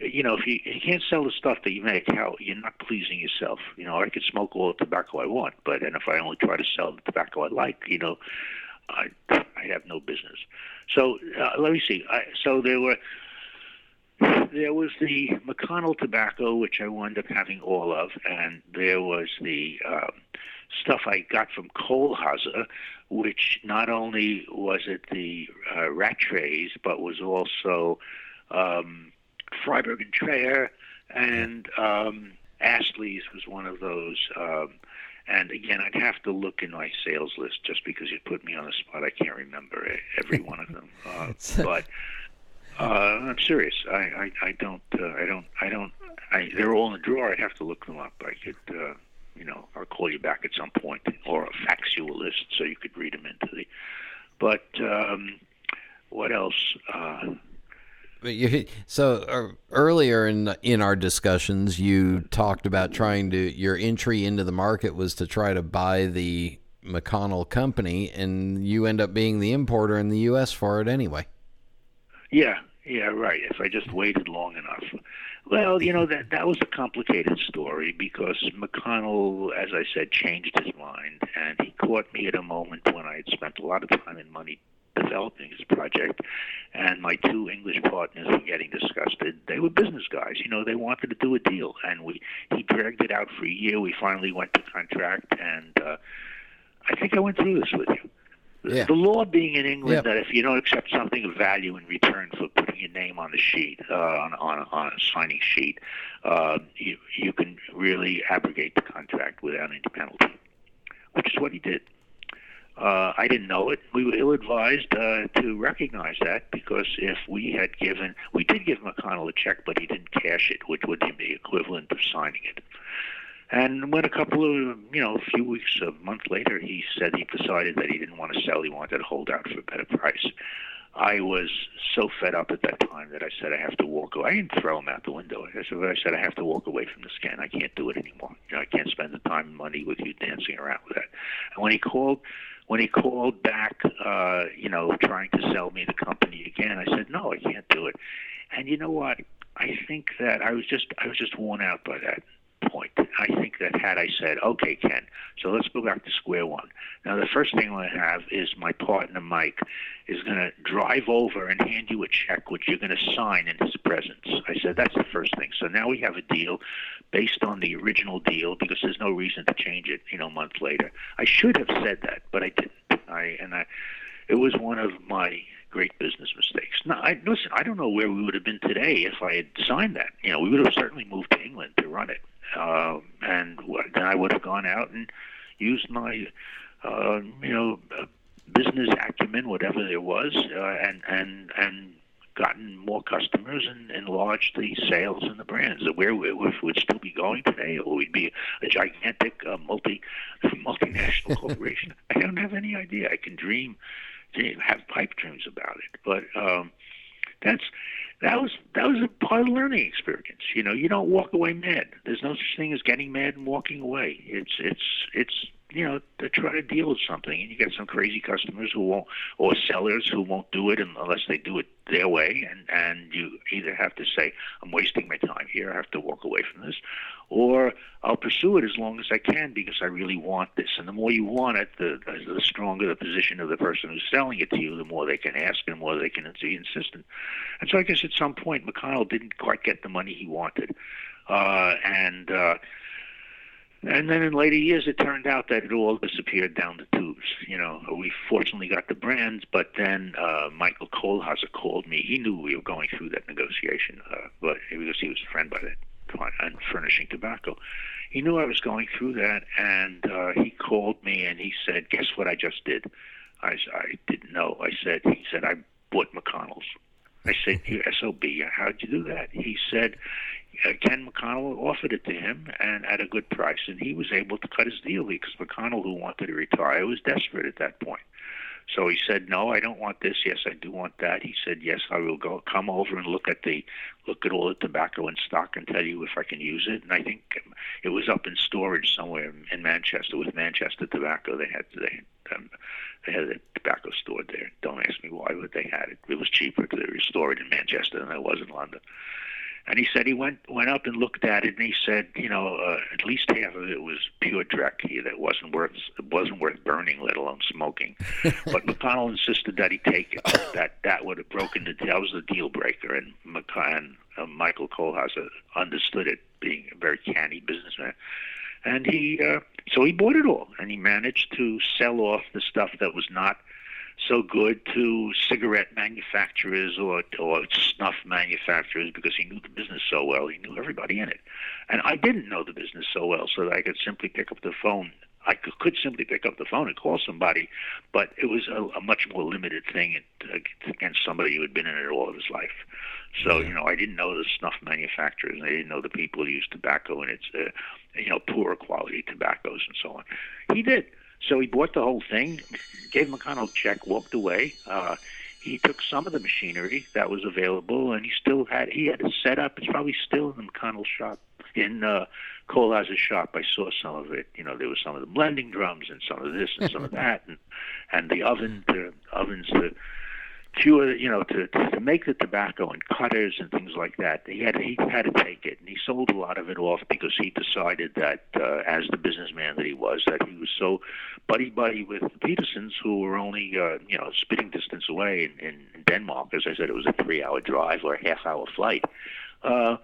You know, if you, you can't sell the stuff that you make, how you're not pleasing yourself. You know, I could smoke all the tobacco I want, but and if I only try to sell the tobacco I like, you know, I I have no business. So uh, let me see. I, so there were there was the McConnell tobacco, which I wound up having all of, and there was the um, stuff I got from Kohlhase, which not only was it the uh, Rattray's, but was also um, Fribourg and Treyer, and um, Astley's was one of those. Um, and again, I'd have to look in my sales list just because you put me on the spot. I can't remember every one of them, uh, but. Uh, I'm serious. I, I, I don't. Uh, I don't. I don't. I, they're all in the drawer. I'd have to look them up. I could. Uh, you know, I'll call you back at some point, or fax you a list so you could read them into the. But um, what else? Uh, But you, so uh, earlier in in our discussions, you talked about trying to your entry into the market was to try to buy the McConnell company, and you end up being the importer in the U.S. for it anyway. yeah, Yeah, right. If I just waited long enough. Well, you know that that was a complicated story because McConnell, as I said, changed his mind, and he caught me at a moment when I had spent a lot of time and money developing his project, and my two English partners were getting disgusted. They were business guys, you know. They wanted to do a deal, and we he dragged it out for a year. We finally went to contract, and uh, I think I went through this with you. Yeah. The law being in England Yep. that if you don't accept something of value in return for putting your name on the sheet, uh, on, on, on a signing sheet, uh, you, you can really abrogate the contract without any penalty, which is what he did. Uh, I didn't know it. We were ill-advised uh, to recognize that because if we had given, we did give McConnell a check, but he didn't cash it, which would be equivalent of signing it. And when a couple of, you know, a few weeks, a month later, he said he decided that he didn't want to sell, he wanted to hold out for a better price. I was so fed up at that time that I said I have to walk away. I didn't throw him out the window. I said, I have to walk away from this can. I can't do it anymore. You know, I can't spend the time and money with you dancing around with that. And when he called, when he called back, uh, you know, trying to sell me the company again, I said, no, I can't do it. And you know what? I think that I was just I was just worn out by that point. I think that had I said, okay, Ken, so let's go back to square one. Now, the first thing I have is my partner, Mike, is going to drive over and hand you a check, which you're going to sign in his presence. I said, that's the first thing. So now we have a deal based on the original deal because there's no reason to change it, you know, a month later. I should have said that, but I didn't. I, and I, it was one of my great business mistakes. No, I, listen, I don't know where we would have been today if I had signed that. You know, we would have certainly moved to England to run it, uh, and then I would have gone out and used my, uh, you know, uh, business acumen, whatever there was, uh, and and and gotten more customers and enlarged the sales and the brands. Where if we'd still be going today, or we'd be a gigantic uh, multi multinational corporation. I don't have any idea. I can dream have pipe dreams about it, but um, that's that was that was a part of the learning experience. You know, you don't walk away mad. There's no such thing as getting mad and walking away. It's it's it's you know to try to deal with something, and you get some crazy customers who won't, or sellers who won't do it unless they do it their way, and and you either have to say I'm wasting my time here, I have to walk away from this, or I'll pursue it as long as I can because I really want this. And the more you want it, the the stronger the position of the person who's selling it to you, the more they can ask and the more they can be insistent. And so I guess at some point McConnell didn't quite get the money he wanted, uh, and. Uh, and then in later years, it turned out that it all disappeared down the tubes. You know, we fortunately got the brands, but then uh, Michael Kohlhase called me. He knew we were going through that negotiation, uh, but because he was a friend by that and furnishing tobacco. He knew I was going through that, and uh, he called me and he said, "Guess what I just did?" I, I didn't know. I said, "He said I bought McConnell's." I said, "You sob, how'd you do that?" He said, uh, Ken McConnell offered it to him and at a good price, and he was able to cut his deal because McConnell, who wanted to retire, was desperate at that point. So he said, "No, I don't want this. Yes, I do want that." He said, "Yes, I will go come over and look at the look at all the tobacco in stock and tell you if I can use it." And I think it was up in storage somewhere in Manchester with Manchester Tobacco. They had they um, they had a tobacco stored there. Don't ask me why, but they had it. It was cheaper to they it in Manchester than it was in London. And he said he went went up and looked at it, and he said, you know, uh, at least half of it was pure dreck. That wasn't worth it wasn't worth burning, let alone smoking. but McConnell insisted that he take it. That that would have broken the that was the deal breaker, and McConnell, uh, Michael Kohlhase understood it, being a very canny businessman. And he uh, so he bought it all, and he managed to sell off the stuff that was not so good to cigarette manufacturers or or snuff manufacturers because he knew the business so well. He knew everybody in it, and I didn't know the business so well, so that I could simply pick up the phone. I could, could simply pick up the phone and call somebody, but it was a, a much more limited thing against somebody who had been in it all of his life. So you know, I didn't know the snuff manufacturers, and I didn't know the people who used tobacco and its, uh, you know, poor quality tobaccos and so on. He did. So he bought the whole thing, gave McConnell a check, walked away. Uh, he took some of the machinery that was available, and he still had he had it set up. It's probably still in the McConnell shop in uh, Kohlhase's shop. I saw some of it. You know, there was some of the blending drums and some of this and some of that, and and the oven, the ovens, the cure, you know, to, to make the tobacco and cutters and things like that. He had he had to take it, and he sold a lot of it off because he decided that, uh, as the businessman that he was, that he was so buddy buddy with the Petersons, who were only uh, you know spitting distance away in, in Denmark. As I said, it was a three-hour drive or a half-hour flight. Uh,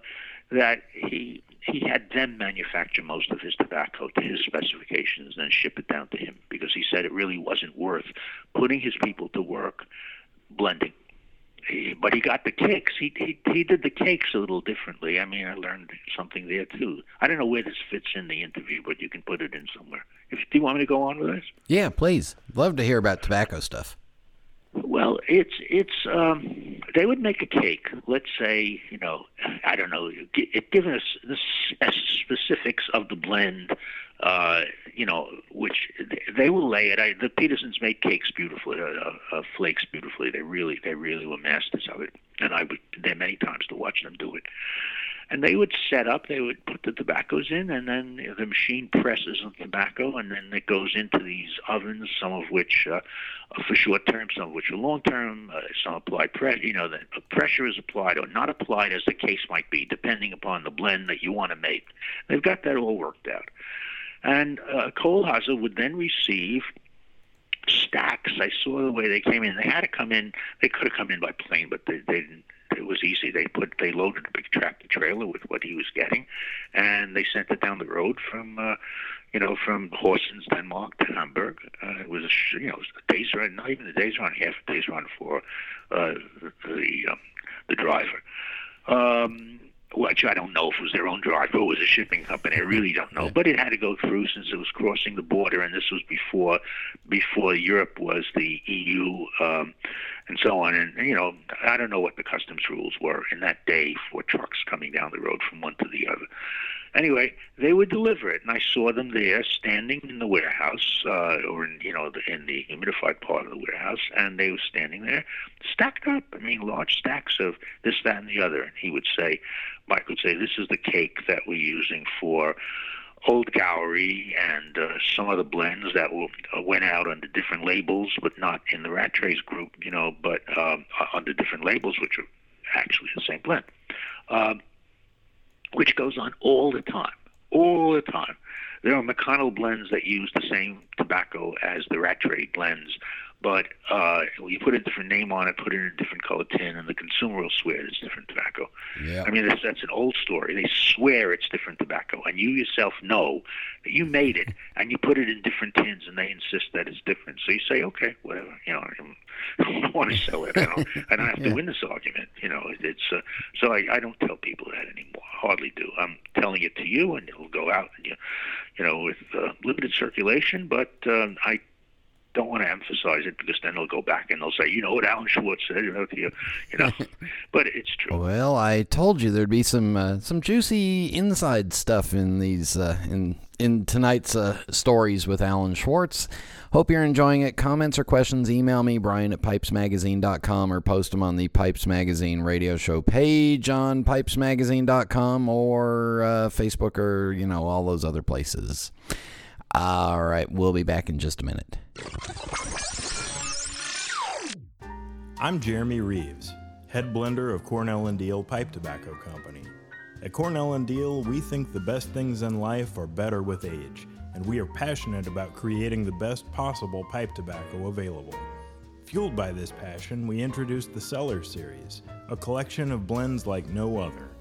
that he he had them manufacture most of his tobacco to his specifications and then ship it down to him because he said it really wasn't worth putting his people to work blending. He, but he got the cakes. He, he he did the cakes a little differently. I mean, I learned something there too. I don't know where this fits in the interview, but you can put it in somewhere. If do you want me to go on with this? Yeah, please. Love to hear about tobacco stuff. Well, it's it's um, they would make a cake. Let's say you know I don't know, gi- given us the specifics of the blend, uh, you know, which they will lay it. I, the Petersons made cakes beautifully, uh, uh, uh, flakes beautifully. They really they really were masters of it, and I would there many times to watch them do it. And they would set up. They would put the tobaccos in, and then the machine presses the tobacco, and then it goes into these ovens. Some of which uh, are for short term, some of which are long term. Uh, some apply pressure. You know, the pressure is applied or not applied, as the case might be, depending upon the blend that you want to make. They've got that all worked out. And uh, Kohlhase would then receive stacks. I saw the way they came in. They had to come in. They could have come in by plane, but they, they didn't. It was easy. They put they loaded a big tractor trailer with what he was getting, and they sent it down the road from, uh, you know, from Horsens, Denmark to Hamburg. Uh, it was you know a day's run, not even a day's run, half a day's run for uh, the um, the driver. Um, which I don't know if it was their own driver or it was a shipping company. I really don't know. But it had to go through since it was crossing the border, and this was before before Europe was the EU um, and so on. And you know, I don't know what the customs rules were in that day for trucks coming down the road from one to the other. Anyway, they would deliver it, and I saw them there standing in the warehouse, uh, or in you know in the humidified part of the warehouse, and they were standing there, stacked up. I mean, large stacks of this, that, and the other. And he would say, Mike would say, "This is the cake that we're using for." Old Gowrie and uh, some of the blends that will, uh, went out under different labels, but not in the Rattray's group, you know, but um, under different labels, which are actually the same blend. Um, which goes on all the time, all the time. There are McConnell blends that use the same tobacco as the Rattray blends, but uh, you put a different name on it, put it in a different color tin, and the consumer will swear it's different tobacco. Yeah. I mean, that's, that's an old story. They swear it's different tobacco, and you yourself know that you made it, and you put it in different tins, and they insist that it's different. So you say, okay, whatever. You know, I don't want to sell it. I don't. I don't have to Yeah. win this argument. You know, it- it's uh, so I, I don't tell people that anymore. Hardly do. I'm telling it to you, and it'll go out, and you, you know, with uh, limited circulation. But uh, I don't want to emphasize it because then they'll go back and they'll say, you know what Alan Schwartz said, you know, you, you know. but it's true. Well, I told you there'd be some uh, some juicy inside stuff in these uh, in in tonight's uh, stories with Alan Schwartz. Hope you're enjoying it. Comments or questions, email me Brian at pipesmagazine.com or post them on the Pipes Magazine radio show page on pipesmagazine.com or uh, Facebook or you know all those other places. All right, we'll be back in just a minute. I'm Jeremy Reeves, head blender of Cornell and Diehl Pipe Tobacco Company. At Cornell and Diehl, we think the best things in life are better with age, and we are passionate about creating the best possible pipe tobacco available. Fueled by this passion, we introduced the Cellar Series, a collection of blends like no other.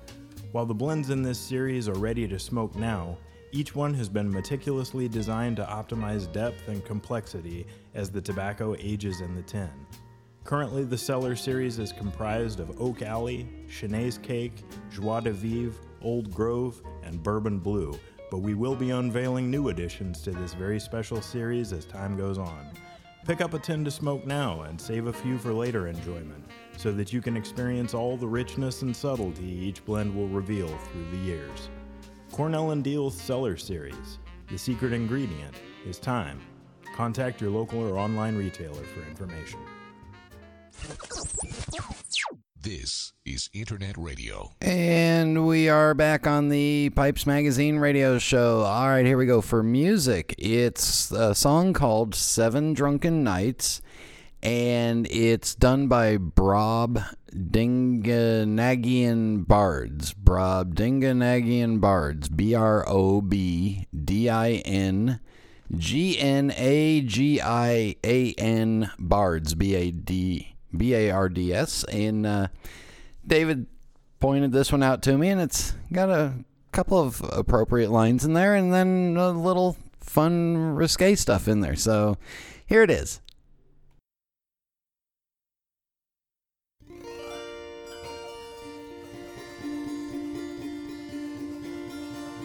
While the blends in this series are ready to smoke now, each one has been meticulously designed to optimize depth and complexity as the tobacco ages in the tin. Currently, the Cellar series is comprised of Oak Alley, Chenaise Cake, Joie de Vivre, Old Grove, and Bourbon Blue, but we will be unveiling new additions to this very special series as time goes on. Pick up a tin to smoke now and save a few for later enjoyment, so that you can experience all the richness and subtlety each blend will reveal through the years. Cornell and Diehl's Cellar Series. The secret ingredient is time. Contact your local or online retailer for information. This is Internet Radio. And we are back on the Pipes Magazine radio show. All right, here we go. For music, it's a song called Seven Drunken Nights. And it's done by Brob Dinganagian Bards. Brobdingnagian Bards. B R O B D I N G N A G I A N Bards. B A D B A R D S. And uh, David pointed this one out to me, and it's got a couple of appropriate lines in there, and then a little fun, risque stuff in there. So here it is.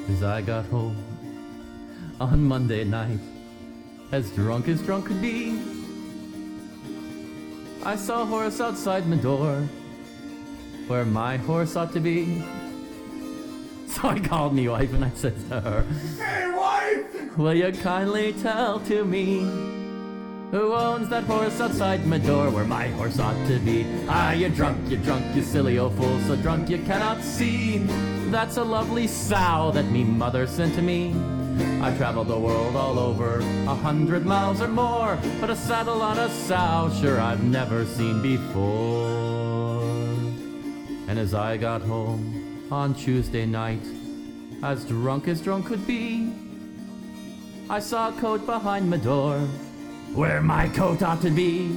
As I got home on Monday night, as drunk as drunk could be, I saw a horse outside my door, where my horse ought to be. So I called me wife and I said to her, Hey, wife! Will you kindly tell to me who owns that horse outside my door where my horse ought to be? Ah, you drunk, you drunk, you silly old fool, so drunk you cannot see. That's a lovely sow that me mother sent to me. I've traveled the world all over, a hundred miles or more, but a saddle on a sow, sure I've never seen before. And as I got home on Tuesday night, as drunk as drunk could be, I saw a coat behind my door, where my coat ought to be.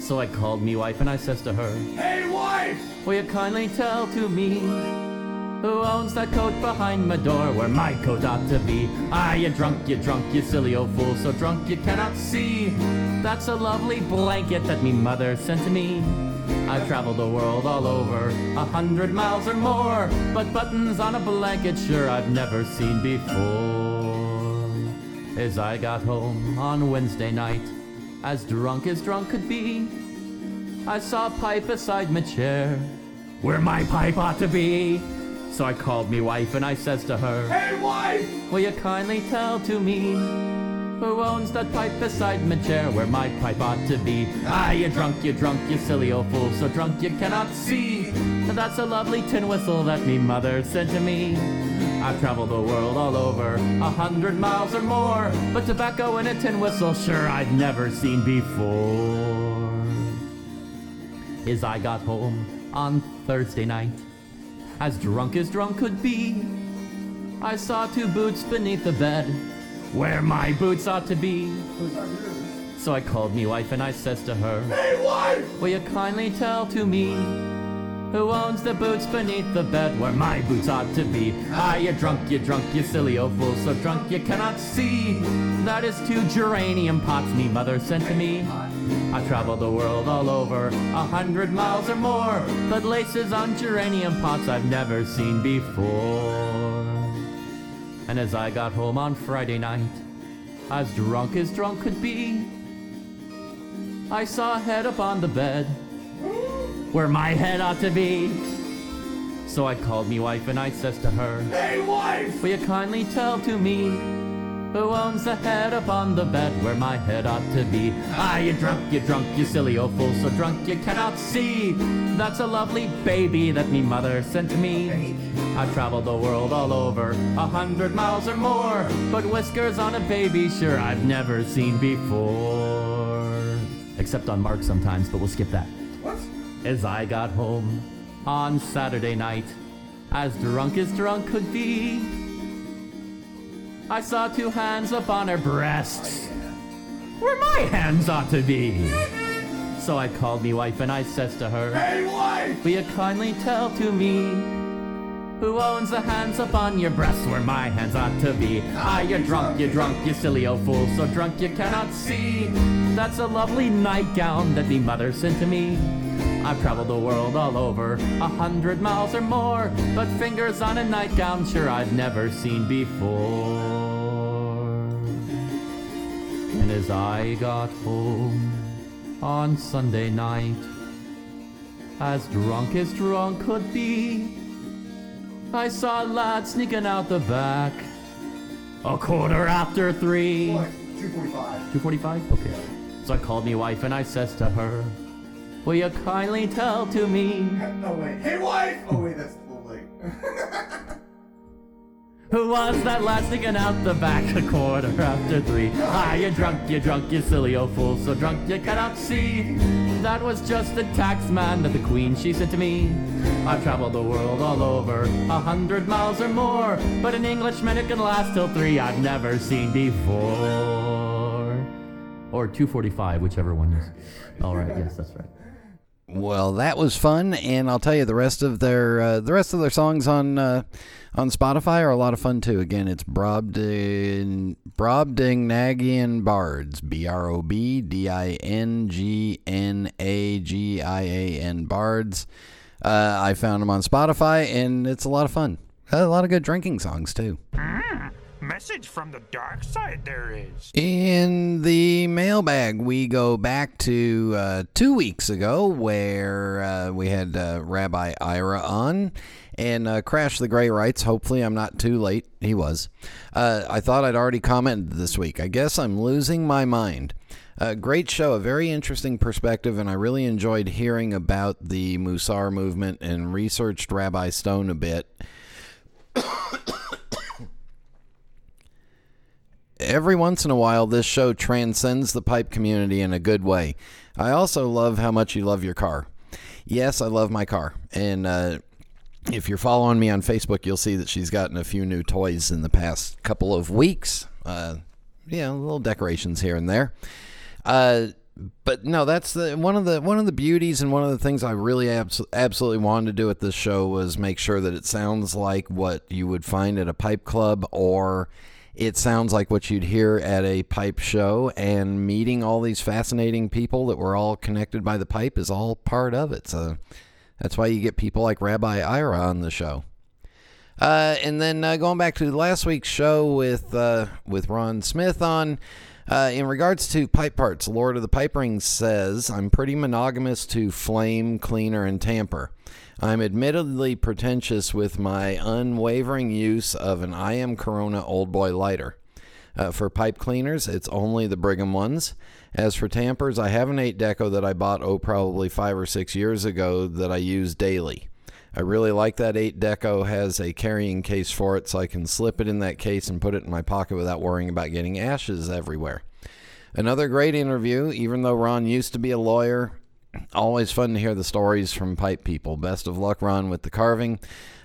So I called me wife and I says to her, Hey, wife! Will you kindly tell to me who owns that coat behind my door where my coat ought to be? Ah, you drunk, you drunk, you silly old fool, so drunk you cannot see. That's a lovely blanket that me mother sent to me. I've traveled the world all over, a hundred miles or more, but buttons on a blanket sure I've never seen before. As I got home on Wednesday night, as drunk as drunk could be, I saw a pipe beside my chair, where my pipe ought to be. So I called me wife and I says to her, Hey, wife! Will you kindly tell to me who owns that pipe beside my chair where my pipe ought to be? Ah, you drunk, you drunk, you silly old fool, so drunk you cannot see. That's a lovely tin whistle that me mother sent to me. I've traveled the world all over, a hundred miles or more, but tobacco in a tin whistle, sure I've never seen before. As I got home on Thursday night, as drunk as drunk could be, I saw two boots beneath the bed, where my boots ought to be. So I called me wife and I says to her, Hey, wife! Will you kindly tell to me who owns the boots beneath the bed where my boots ought to be? Ah, you drunk, you drunk, you silly old fool, so drunk you cannot see. That is two geranium pots me mother sent to me. I traveled the world all over, a hundred miles or more, but laces on geranium pots I've never seen before. And as I got home on Friday night, as drunk as drunk could be, I saw a head upon the bed where my head ought to be. So I called me wife and I says to her, Hey, wife! Will you kindly tell to me who owns the head upon the bed where my head ought to be? Ah, you drunk, you drunk, you silly old fool, so drunk you cannot see. That's a lovely baby that me mother sent to me. I've traveled the world all over, a hundred miles or more, but whiskers on a baby, sure I've never seen before. Except on Mark sometimes, but we'll skip that. As I got home on Saturday night, as drunk as drunk could be, I saw two hands upon her breasts, where my hands ought to be. So I called me wife and I says to her, Hey, wife! Will you kindly tell to me who owns the hands upon your breasts where my hands ought to be? Ah, you're drunk, you're drunk, you silly old fool, so drunk you cannot see. That's a lovely nightgown that me mother sent to me. I've traveled the world all over, a hundred miles or more, but fingers on a nightgown, sure I've never seen before. And as I got home on Sunday night, as drunk as drunk could be, I saw a lad sneaking out the back, a quarter after three. What? 245. 245? Okay. So I called me wife and I says to her, Will you kindly tell to me No, wait. Hey, wife! Oh, wait, that's a little late. Who was that lad sneaking out the back a quarter after three? Ah, you're drunk, you're drunk, you silly old fool, so drunk you cannot see. That was just a tax man that the queen she said to me. I've traveled the world all over, a hundred miles or more, but an Englishman who can last till three I've never seen before. Or 245, whichever one is. All right, yes, that's right. Well, that was fun, and I'll tell you the rest of their uh, the rest of their songs on uh, on Spotify are a lot of fun too. Again, it's Brobding Brobdingnagian Bards, B R O B D I N G N A G I A N Bards. Uh, I found them on Spotify, and it's a lot of fun. A lot of good drinking songs too. Message from the dark side there is. In the mailbag, we go back to uh, two weeks ago where uh, we had uh, Rabbi Ira on. And uh, Crash the Gray writes, hopefully I'm not too late. He was. Uh, I thought I'd already commented this week. I guess I'm losing my mind. A great show, a very interesting perspective, and I really enjoyed hearing about the Musar movement and researched Rabbi Stone a bit. Every once in a while, this show transcends the pipe community in a good way. I also love how much you love your car. Yes, I love my car. And uh, if you're following me on Facebook, you'll see that she's gotten a few new toys in the past couple of weeks. Uh, yeah, little decorations here and there. Uh, but no, that's the one of the one of the beauties and one of the things I really abs- absolutely wanted to do at this show was make sure that it sounds like what you would find at a pipe club or it sounds like what you'd hear at a pipe show and meeting all these fascinating people that were all connected by the pipe is all part of it. So that's why you get people like Rabbi Ira on the show. Uh, and then uh, going back to last week's show with uh, with Ron Smith on, uh, in regards to pipe parts, Lord of the Pipe Rings says I'm pretty monogamous to flame, cleaner, and tamper. I'm admittedly pretentious with my unwavering use of an IM Corona Old Boy lighter. Uh, for pipe cleaners, it's only the Brigham ones. As for tampers, I have an 8 Deco that I bought, oh, probably five or six years ago that I use daily. I really like that 8 Deco has a carrying case for it so I can slip it in that case and put it in my pocket without worrying about getting ashes everywhere. Another great interview, even though Ron used to be a lawyer. Always fun to hear the stories from pipe people. Best of luck, Ron, with the carving.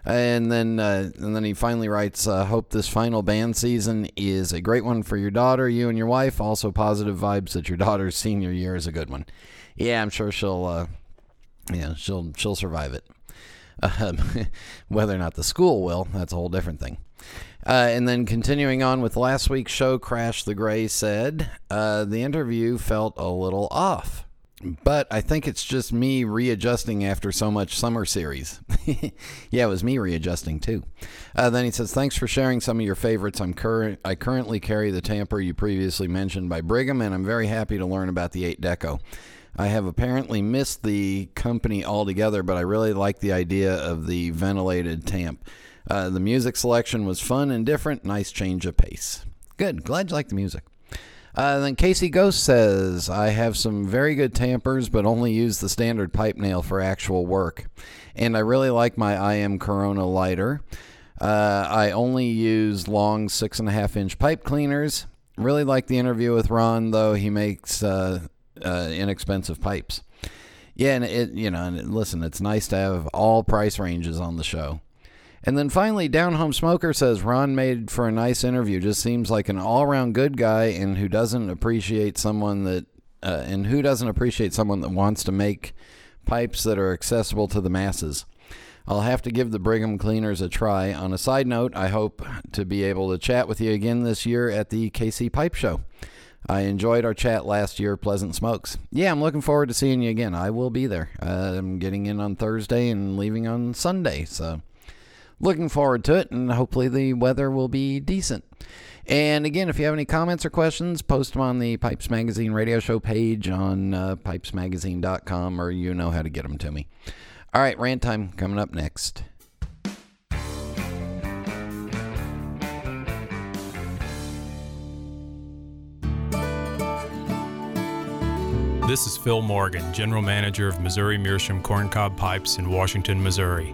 And then, uh, and then he finally writes, uh, "Hope this final band season is a great one for your daughter, you and your wife. Also, positive vibes that your daughter's senior year is a good one. Yeah, I'm sure she'll, uh, yeah, she'll she'll survive it. Um, whether or not the school will, that's a whole different thing. Uh, and then continuing on with last week's show, Crash the Gray said uh, the interview felt a little off. But I think it's just me readjusting after so much summer series. yeah, it was me readjusting too. Uh, then he says, "Thanks for sharing some of your favorites. I'm current. I currently carry the tamper you previously mentioned by Brigham, and I'm very happy to learn about the eight deco. I have apparently missed the company altogether, but I really like the idea of the ventilated tamp. Uh, the music selection was fun and different. Nice change of pace. Good. Glad you like the music." Uh, then Casey Ghost says, I have some very good tampers, but only use the standard pipe nail for actual work. And I really like my IM Corona lighter. Uh, I only use long six and a half inch pipe cleaners. Really like the interview with Ron, though. He makes uh, uh inexpensive pipes. Yeah, and it, you know, and listen, it's nice to have all price ranges on the show. And then finally, Down Home Smoker says Ron made for a nice interview. Just seems like an all around good guy and who doesn't appreciate someone that, uh, and who doesn't appreciate someone that wants to make pipes that are accessible to the masses. I'll have to give the Brigham Cleaners a try. On a side note, I hope to be able to chat with you again this year at the KC Pipe Show. I enjoyed our chat last year, Pleasant Smokes. Yeah, I'm looking forward to seeing you again. I will be there. Uh, I'm getting in on Thursday and leaving on Sunday, so looking forward to it, and hopefully the weather will be decent. And again, if you have any comments or questions, post them on the Pipes Magazine radio show page on uh, pipesmagazine.com, or you know how to get them to me. All right, rant time coming up next. This is Phil Morgan, General Manager of Missouri Meerschaum Corncob Pipes in Washington, Missouri.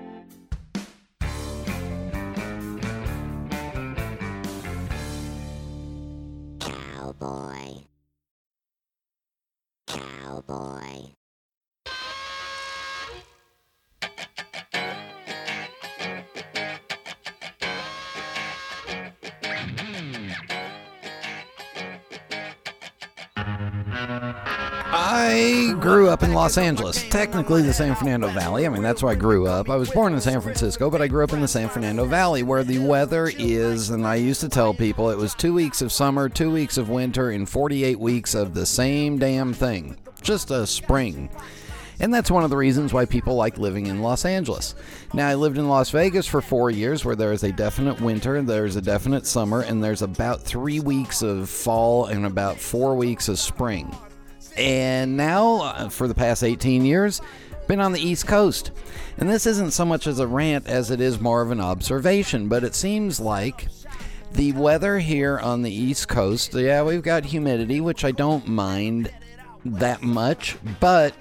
Los Angeles, technically the San Fernando Valley. I mean, that's where I grew up. I was born in San Francisco, but I grew up in the San Fernando Valley where the weather is, and I used to tell people it was two weeks of summer, two weeks of winter, and 48 weeks of the same damn thing. Just a spring. And that's one of the reasons why people like living in Los Angeles. Now, I lived in Las Vegas for four years where there is a definite winter, there's a definite summer, and there's about three weeks of fall and about four weeks of spring. And now, uh, for the past 18 years, been on the East Coast. And this isn't so much as a rant as it is more of an observation, but it seems like the weather here on the East Coast, yeah, we've got humidity, which I don't mind that much, but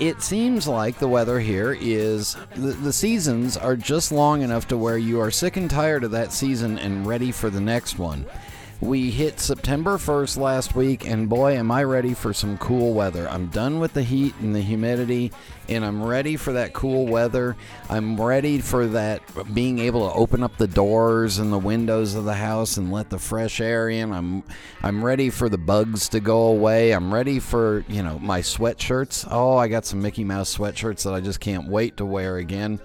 it seems like the weather here is the, the seasons are just long enough to where you are sick and tired of that season and ready for the next one. We hit September 1st last week, and boy, am I ready for some cool weather. I'm done with the heat and the humidity, and I'm ready for that cool weather. I'm ready for that being able to open up the doors and the windows of the house and let the fresh air in. I'm I'm ready for the bugs to go away. I'm ready for, you know, my sweatshirts. Oh, I got some Mickey Mouse sweatshirts that I just can't wait to wear again.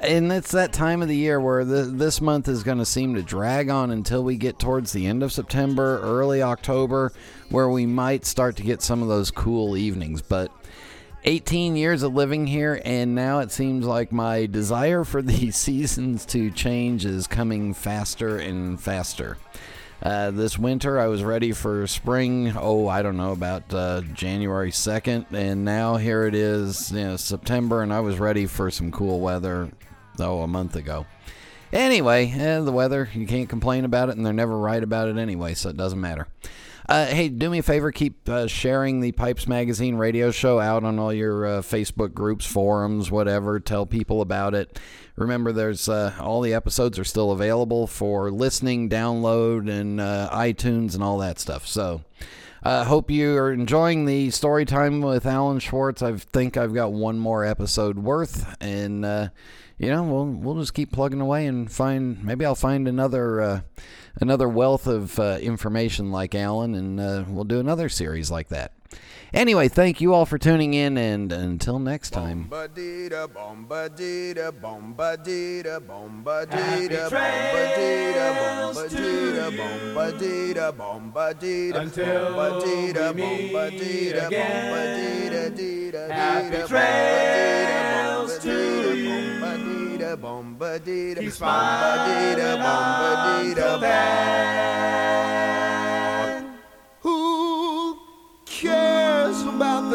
And it's that time of the year where the, this month is going to seem to drag on until we get towards the end of September, early October, where we might start to get some of those cool evenings. But 18 years of living here, and now it seems like my desire for the seasons to change is coming faster and faster. Uh, this winter, I was ready for spring. Oh, I don't know about uh, January second, and now here it is, you know, September, and I was ready for some cool weather. Oh, a month ago. Anyway, eh, the weather you can't complain about it, and they're never right about it anyway, so it doesn't matter. Uh, hey, do me a favor, keep uh, sharing the Pipes Magazine radio show out on all your uh, Facebook groups, forums, whatever. Tell people about it. Remember, there's uh, all the episodes are still available for listening, download, and uh, iTunes and all that stuff. So, uh, hope you are enjoying the story time with Alan Schwartz. I think I've got one more episode worth, and uh, you know we'll we'll just keep plugging away and find maybe I'll find another uh, another wealth of uh, information like Alan, and uh, we'll do another series like that. Anyway, thank you all for tuning in, and until next time. Bombadita, bombadita, bombadita, bombadita, bombadita, bombadita, bombadita, bombadita, Until bombadita,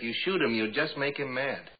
If you shoot him, you'll just make him mad.